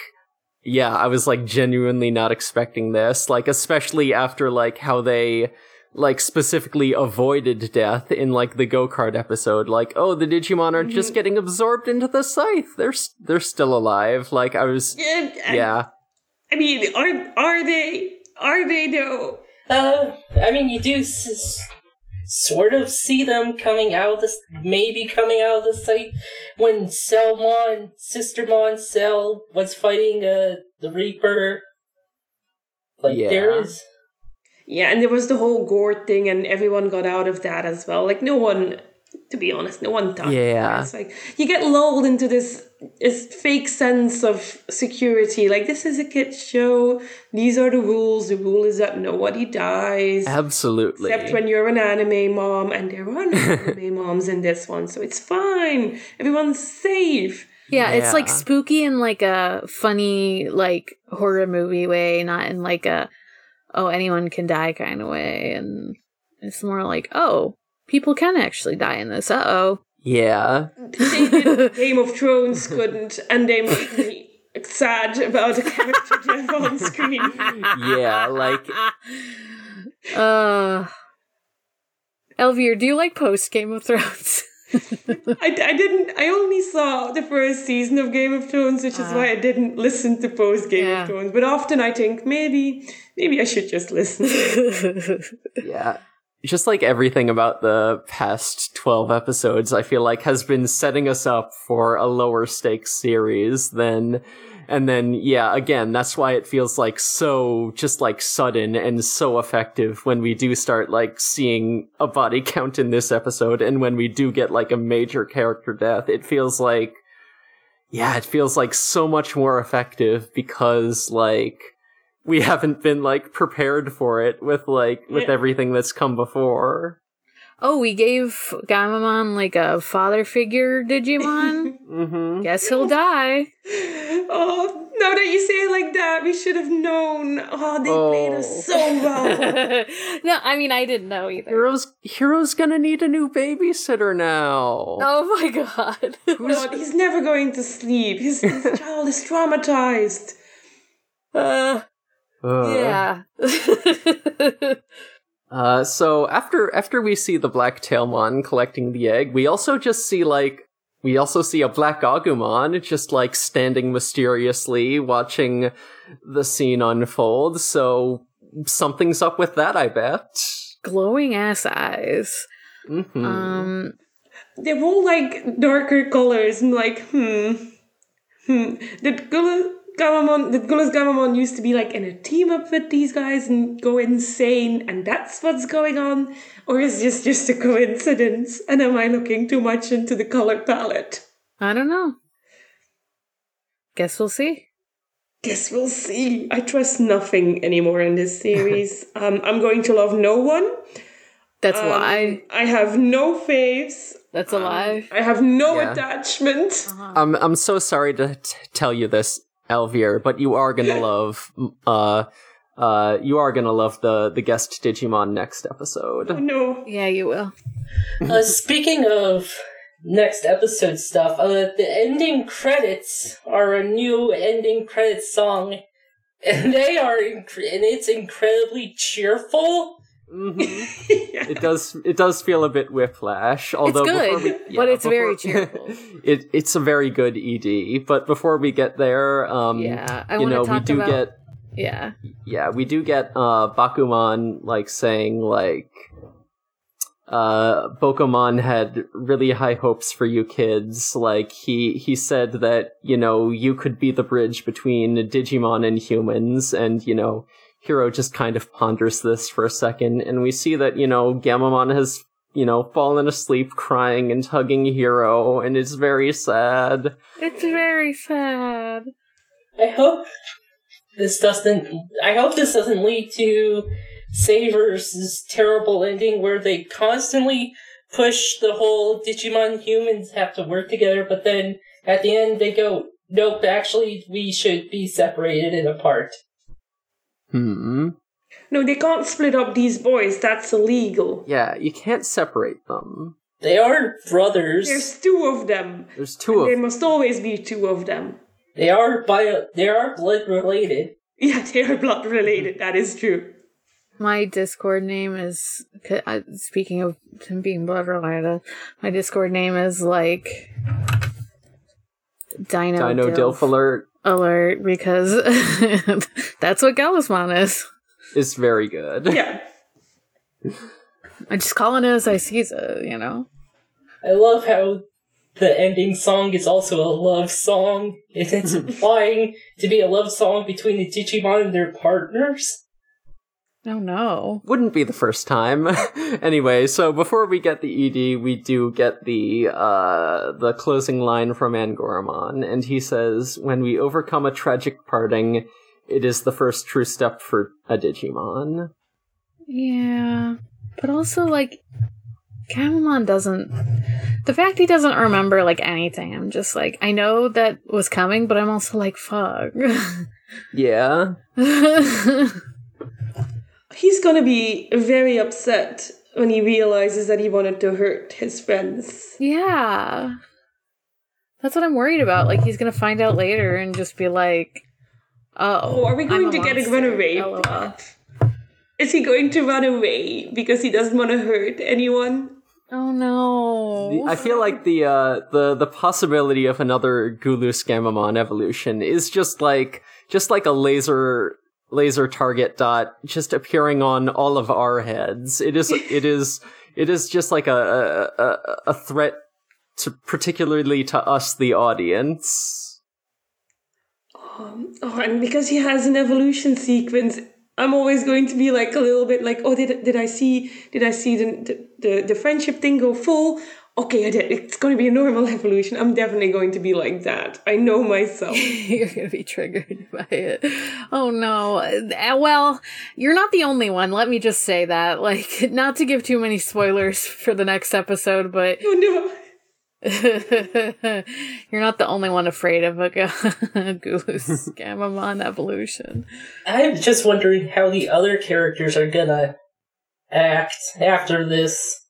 yeah, I was like genuinely not expecting this, like especially after like how they like specifically avoided death in like the go-kart episode like oh the digimon are just getting absorbed into the scythe they're s- they're still alive like i was Yeah, I- yeah I mean, are are they? Are they though? Uh, I mean, you do s- s- sort of see them coming out of this, maybe coming out of the site when Cellmon, Sistermon Ciel was fighting uh the Reaper. Like Yeah. there is, Yeah, and there was the whole gore thing, and everyone got out of that as well. Like no one, to be honest, no one thought. Yeah. it's like you get lulled into this this fake sense of security. Like this is a kids show. These are the rules. The rule is that nobody dies. Absolutely. Except when you're an anime mom, and there are no <laughs> anime moms in this one, so it's fine. Everyone's safe. Yeah, it's like spooky in like a funny like horror movie way, not in like a oh anyone can die kind of way. And it's more like oh people can actually die in this. Uh oh. yeah. <laughs> Game of Thrones couldn't, and they made me sad about a character <laughs> death on screen. Yeah, like <laughs> uh Elvire, do you like post Game of Thrones? I, I didn't. I only saw the first season of Game of Thrones, which is why I ah. didn't listen to post Game Yeah. of Thrones. But often I think maybe, maybe I should just listen. <laughs> yeah. Just like everything about the past 12 episodes, I feel like has been setting us up for a lower stakes series than and then yeah, again, that's why it feels like so just like sudden and so effective when we do start like seeing a body <laughs> count in this episode and when we do get like a major character death, it feels like yeah, it feels like so much more effective because like we <laughs> haven't been like prepared for it with like with Yeah. everything that's come before. oh, we gave Gammamon like a father figure Digimon. Mm-hmm. Guess he'll die. <laughs> oh, now that you say it like that, we should have known. Oh, they played Oh. us so well. <laughs> no, I mean I didn't know either. Hiro's Hero's gonna need a new babysitter now. Oh my god. <laughs> God, he's never going to sleep. His, his child is traumatized. uh, Ugh. yeah. Uh, so after after we see the black tailmon collecting the egg, we also just see like we also see a black Agumon just like standing mysteriously watching the scene unfold. So something's up with that, I bet. Glowing ass eyes. Mhm. Um, They're all like darker colors. and like, hmm, hmm. Did Gula Gammamon, did Gulusgammamon used to be like in a team up with these guys and go insane, and that's what's going on, or is this just a coincidence? And am I looking too much into the color palette? I don't know. Guess we'll see. Guess we'll see. I trust nothing anymore in this series. <laughs> um, I'm going to love no one. That's a Um, lie. I have no faves. That's a lie. I have no Yeah. attachment. I'm I'm so sorry to t- tell you this, Elvire, but you are gonna <laughs> love uh uh you are gonna love the the guest Digimon next episode. No. Yeah, you will. Uh, speaking of next episode stuff, uh, the ending credits are a new ending credits song, and they are inc- and it's incredibly cheerful. Hmm <laughs> It does it does feel a bit whiplash, although before good, we- but it's very <laughs> cheerful. it it's a very good ED, but before we get there, um, Yeah, I you want know, to we talk do about. get yeah, yeah, we do get uh Bakumon like saying like uh Bokomon had really high hopes for you kids. Like he he said that, you know, you could be the bridge between Digimon and humans and, you know, Hiro just kind of ponders this for a second and we see that, you know, Gammamon has you know, fallen asleep crying and hugging Hiro, and it's very sad. it's very sad. I hope this doesn't. I hope this doesn't lead to Saber's terrible ending, where they constantly push the whole Digimon humans have to work together, but then at the end they go, "Nope, actually, we should be separated and apart." Hmm. No, they can't split up these boys. That's illegal. Yeah, you can't separate them. They aren't brothers. There's two of them. There's two of There must always be two of them. They are bio. They are blood related. Yeah, they are blood related. That is true. My Discord name is. uh, Speaking of him being blood related, my Discord name is like Dino, Dino Dilf Dilf alert alert because <laughs> that's what Galismon is. is very good. Yeah. I just call it as I see it, you know. I love how the ending song is also a love song. and <laughs> It's <laughs> implying to be a love song between the Digimon and their partners. Oh no. Wouldn't be the first time. <laughs> anyway, so before we get the ED, we do get the uh the closing line from Angoramon, and he says, "When we overcome a tragic parting, it is the first true step for a Digimon." Yeah. But also like Gammamon doesn't the fact he doesn't remember like anything, I'm just like I know that was coming, but I'm also like fuck. <laughs> Yeah. <laughs> He's gonna be very upset when he realizes that he wanted to hurt his friends. yeah. That's what I'm worried about. Like he's gonna find out later and just be like Oh, Oh, are we going I'm to get a monster. runaway? LOL. Is he going to run away because he doesn't want to hurt anyone? Oh no. I feel like the uh the the possibility of another Gulusgammamon evolution is just like just like a laser laser target dot just appearing on all of our heads. It is <laughs> it is it is just like a a, a, threat to particularly to us the audience. Um, oh, and because he has an evolution sequence, I'm always going to be like a little bit like, oh, did did I see did I see the the, the friendship thing go full? Okay, I did. It's going to be a normal <laughs> evolution. I'm definitely going to be like that. I know myself. <laughs> you're gonna be triggered by it. Oh no. Uh, Well, you're not the only one. Let me just say that. Like, <laughs> not to give too many spoilers for the next episode, but oh no. you're not the only one afraid of a Gulusgammamon evolution. I'm just wondering how the other characters are gonna act after this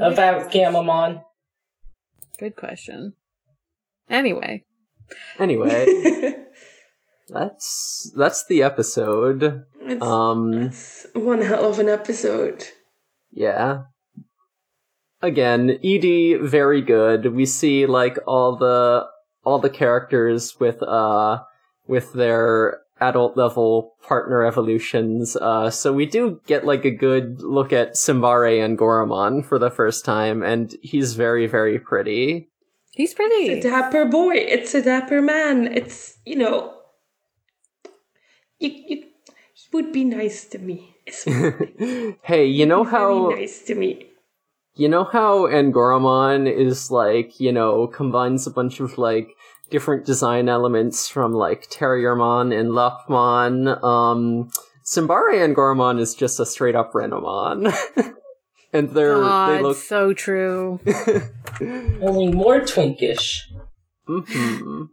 about Gammamon. Good question. Anyway, Anyway, <laughs> that's that's the episode. It's, Um it's one hell of an episode. yeah. again, Ed very good. We see like all the all the characters with uh with their adult level partner evolutions. Uh, so we do get like a good look at Simbare and Goramon for the first time, and he's very very pretty. He's pretty. It's a dapper boy. It's a dapper man. It's you know. You you he would be nice to me. <laughs> Hey, you know how very nice to me. You know how Angoramon is like, you know, combines a bunch of like different design elements from like Terriermon and Lopmon. Um, Simbare Angoramon is just a straight up Renamon. <laughs> and they're, God, they look, so true. <laughs> Only more twinkish. hmm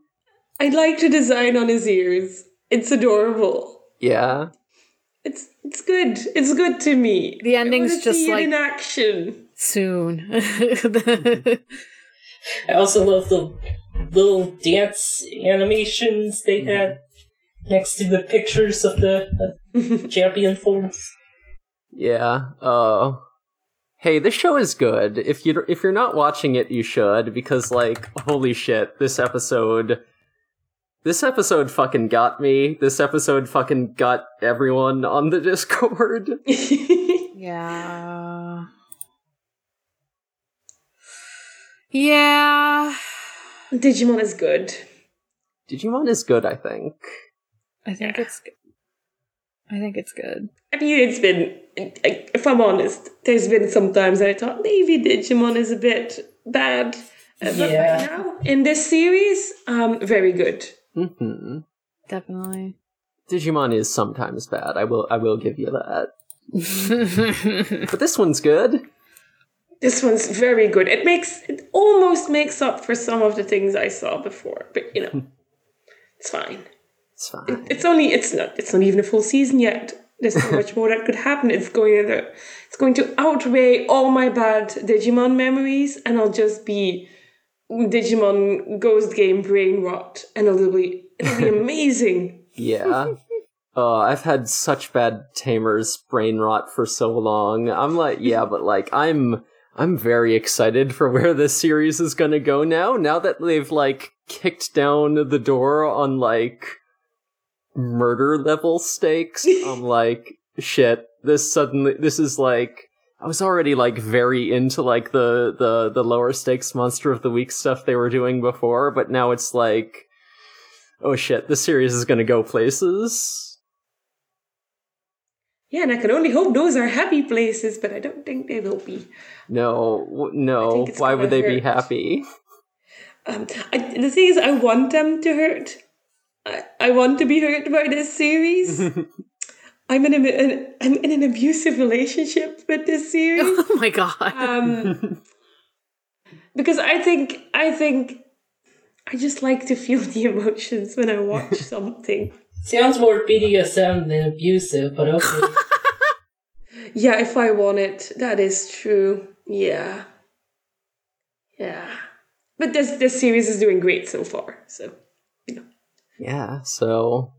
I like the design on his ears. It's adorable. yeah. It's it's good. It's good to me. The ending's I just see it like- in action. Soon. <laughs> I also love the little dance animations they had next to the pictures of the uh, <laughs> champion forms. Yeah. Uh, hey, this show is good. If you if you're not watching it, you should because like holy shit, this episode this episode fucking got me. This episode fucking got everyone on the <laughs> Discord. <laughs> yeah. Yeah. Digimon is good. Digimon is good, I think. I think it's g- I think it's good. I mean, it's been. If I'm honest, there's been some times I thought maybe Digimon is a bit bad. Uh, but Yeah. right now, in this series, um, very good. hmm Definitely. Digimon is sometimes bad. I will I will give you that. <laughs> But this one's good. This one's very good. It makes it almost makes up for some of the things I saw before, but you know, it's fine. It's fine. It's only it's not it's not even a full season yet. There's so much more that could happen. It's going to it's going to outweigh all my bad Digimon memories, and I'll just be Digimon Ghost Game brain rot, and it'll be it'll be <laughs> amazing. Yeah. Uh, I've had such bad Tamers brain rot for so long. I'm like, yeah, but like, I'm, I'm very excited for where this series is gonna go now. Now that they've like kicked down the door on like murder level stakes, <laughs> I'm like, shit. This suddenly, this is like, I was already like very into like the the the lower stakes monster of the week stuff they were doing before, but now it's like oh shit, this series is gonna go places. Yeah, and I can only hope those are happy places, but I don't think they will be. No, no. Why would they be happy? Um, I, the thing is, I want them to hurt. I, I want to be hurt by this series. <laughs> I'm in, a, an, I'm in an abusive relationship with this series. <laughs> oh my god. um, because I think I think I just like to feel the emotions when I watch <laughs> something. Sounds more BDSM than abusive, but okay. Yeah, if I want it, that is true. Yeah, yeah. But this this series is doing great so far. So you know. yeah, so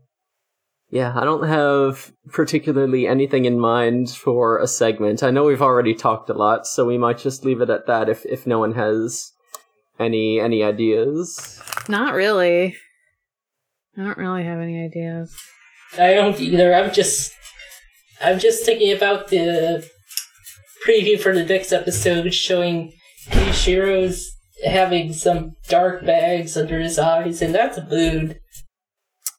yeah, I don't have particularly anything in mind for a segment. I know we've already talked a lot, so we might just leave it at that if if no one has any any ideas. Not really. I don't really have any ideas. I don't either. I'm just, I'm just thinking about the preview for the next episode showing Kiyoshiro's having some dark bags under his eyes, and that's a mood.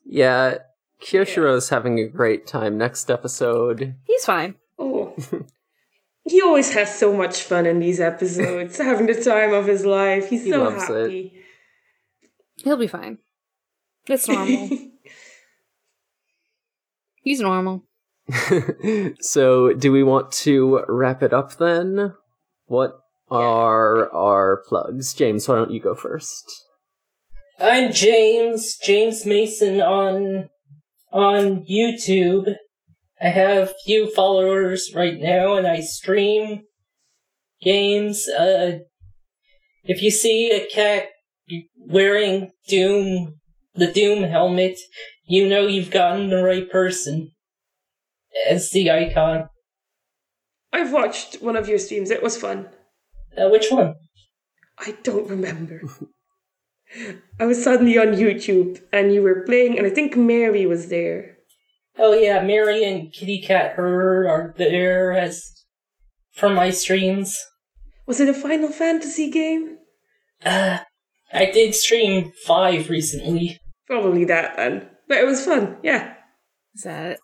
Yeah, Kiyoshiro's having a great time next episode. He's fine. oh. <laughs> He always has so much fun in these episodes, <laughs> having the time of his life. He's He so loves it. happy. He'll be fine. It's normal. <laughs> He's normal. <laughs> so, do we want to wrap it up then? What are our plugs? James, why don't you go first? I'm James, James Mason on on YouTube. I have few followers right now and I stream games. Uh if you see a cat wearing Doom the Doom helmet, you know you've gotten the right person. As the icon. I've watched one of your streams. It was fun. Uh, which one? I don't remember. I was suddenly on YouTube and you were playing, and I think Mary was there. Oh yeah, Mary and Kitty Cat Her are there as from my streams. Was it a Final Fantasy game? Uh, I did stream five recently. Probably that then. But it was fun, yeah. Is that it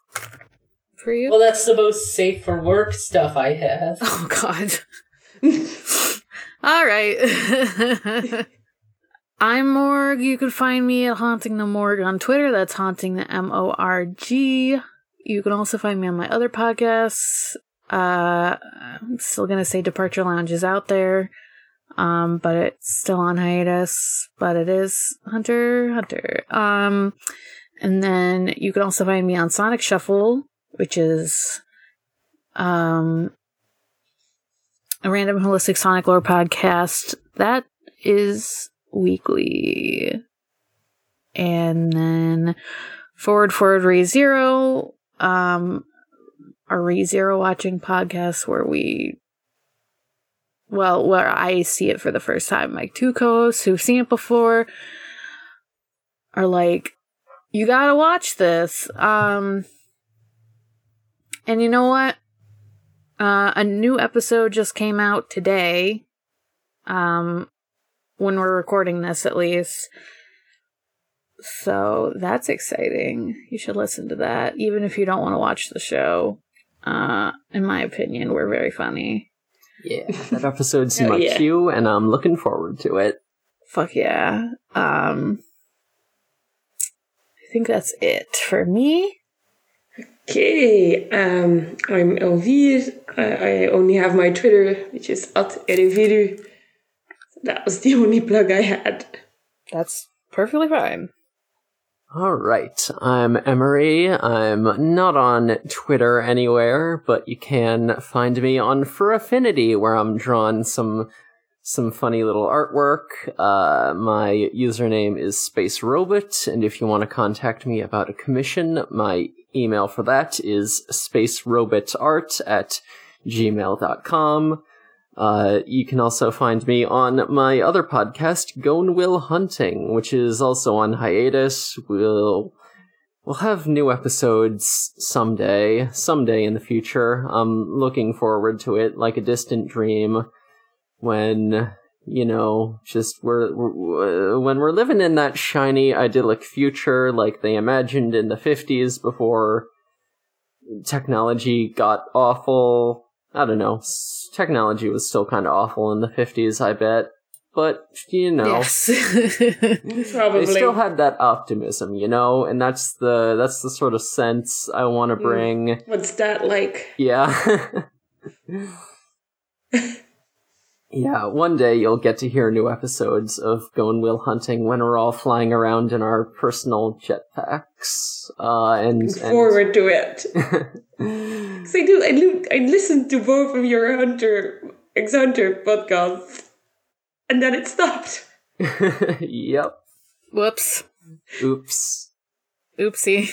for you? Well, that's the most safe for work stuff I have. <laughs> oh God. <laughs> All right. <laughs> I'm Morg. You can find me at Haunting the Morg on Twitter. That's Haunting the M O R G. You can also find me on my other podcasts. Uh, I'm still gonna say Departure Lounge is out there, um, but it's still on hiatus. But it is Hunter Hunter. Um, and then you can also find me on Sonic Shuffle, which is um a random holistic sonic lore podcast that is weekly. And then Forward Forward Re Zero, um, a Re Zero watching podcast where we, well, where I see it for the first time. Like two co-hosts who've seen it before are like, you gotta watch this. Um, and you know what? Uh, a new episode just came out today. Um, when we're recording this, at least. So that's exciting. You should listen to that, even if you don't want to watch the show. Uh, in my opinion, we're very funny. Yeah, that episode's <laughs> in my yeah. queue, and I'm looking forward to it. Fuck yeah. Um, I think that's it for me. Okay, um, I'm Elvire. I, I only have my Twitter, which is at Ereviru. That was the <laughs> only plug I had. That's perfectly fine. All right, I'm Emery. I'm not on Twitter anywhere, but you can find me on FurAffinity, where I'm drawing some some funny little artwork. Uh, my username is Space Robot, and if you want to contact me about a commission, my email for that is spacerobotart at gmail.com. Uh, you can also find me on my other podcast, Gon Will Hunting, which is also on hiatus. We'll we'll have new episodes someday, someday in the future. I'm looking forward to it, like a distant dream. When you know, just we're, we're when we're living in that shiny, idyllic future, like they imagined in the '50s before technology got awful. I don't know. Technology was still kind of awful in the 50s, I bet. But, you know, Yes. <laughs> Probably. they still had that optimism, you know? And that's the that's the sort of sense I want to mm. bring. What's that like? Yeah. <laughs> <laughs> yeah, one day you'll get to hear new episodes of Going Wheel Hunting when we're all flying around in our personal jetpacks. Uh, and, Look and forward to it. <laughs> 'Cause I do, I, do, I listened to both of your Hunter, X Hunter podcasts, and then it stopped. <laughs> yep. Whoops. Oops. Oopsie.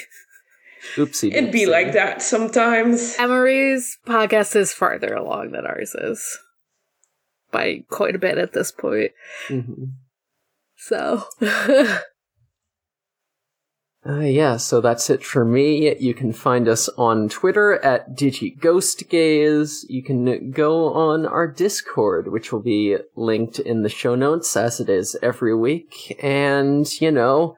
Oopsie. It'd be like that sometimes. Emery's podcast is farther along than ours is. By quite a bit at this point. Mhm. So. <laughs> Uh, yeah, so that's it for me. You can find us on Twitter at DigiGhostGaze. You can go on our Discord, which will be linked in the show notes as it is every week. And, you know,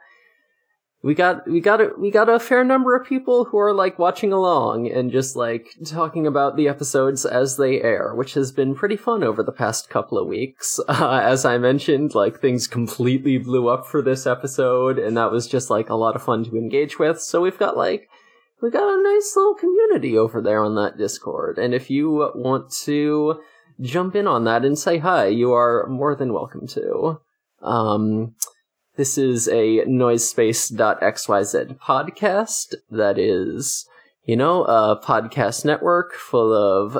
we got, we got, a, we got a fair number of people who are like watching along and just like talking about the episodes as they air, which has been pretty fun over the past couple of weeks. <laughs> Uh, as I mentioned, like things completely blew up for this episode and that was just like a lot of fun to engage with. So we've got like, we got a nice little community over there on that Discord. And if you want to jump in on that and say hi, you are more than welcome to. Um, this is a noisespace.xyz podcast that is, you know, a podcast network full of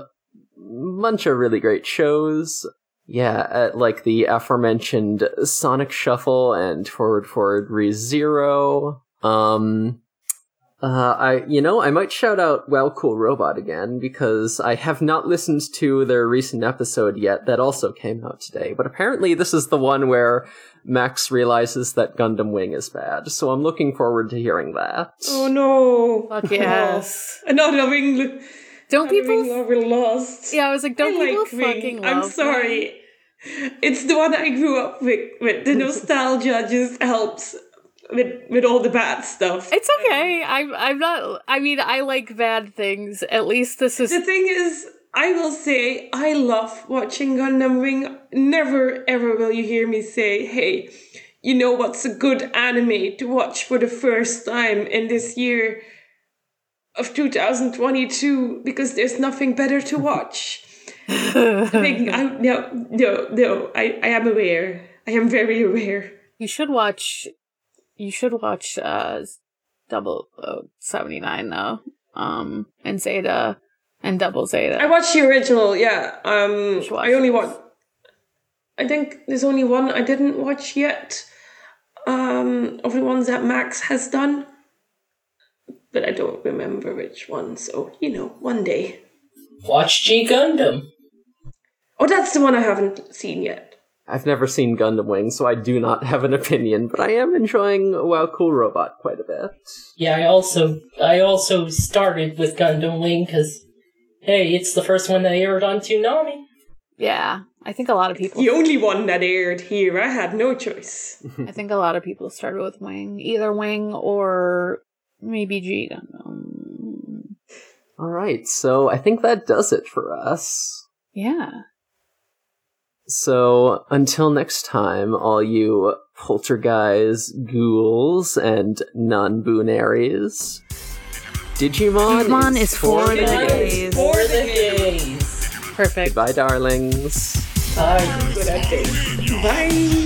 bunch of really great shows. Yeah, like the aforementioned Sonic Shuffle and Forward Forward Re Zero. Um, Uh, I, you know, I might shout out Wow Cool Robot again because I have not listened to their recent episode yet that also came out today. But apparently, this is the one where Max realizes that Gundam Wing is bad. So I'm looking forward to hearing that. Oh no! Fuck yes. Another Wing. Don't Another Wing people? lover lost. Yeah, I was like, don't I people like Wing. fucking love I'm sorry. It's the one I grew up with. With the nostalgia just helps with with all the bad stuff. It's okay. I'm. I'm not. I mean, I like bad things. At least this is. The thing is, I will say I love watching Gundam Wing. Never ever will you hear me say, "Hey, you know what's a good anime to watch for the first time in this year of 2022 because there's nothing better to watch." <laughs> I, no, no, no. I, I am aware. I am very aware. You should watch. You should watch. Uh, double oh, seventy nine though. Um, and Zeta, and Double Zeta. I watched the original. Yeah. Um, I only this. watched. I think there's only one I didn't watch yet. Um, of the ones that Max has done, but I don't remember which one. So you know, one day. Watch G Gundam. Oh, that's the one I haven't seen yet. I've never seen Gundam Wing, so I do not <laughs> have an opinion, but I am enjoying Wow Cool Robot quite a bit. Yeah, I also I also started with Gundam Wing because hey, it's the first one that aired on Toonami. yeah, I think a lot of people. The only one that aired here. I had no choice. <laughs> I think a lot of people started with Wing, either Wing or maybe G Gundam. Alright, so I think that does it for us. Yeah. So until next time, all you poltergeist, ghouls, and non-boonaries, Digimon, Digimon is for the Guys, gays. For the gays. Perfect. Goodbye, darlings. Bye. Good day. Bye.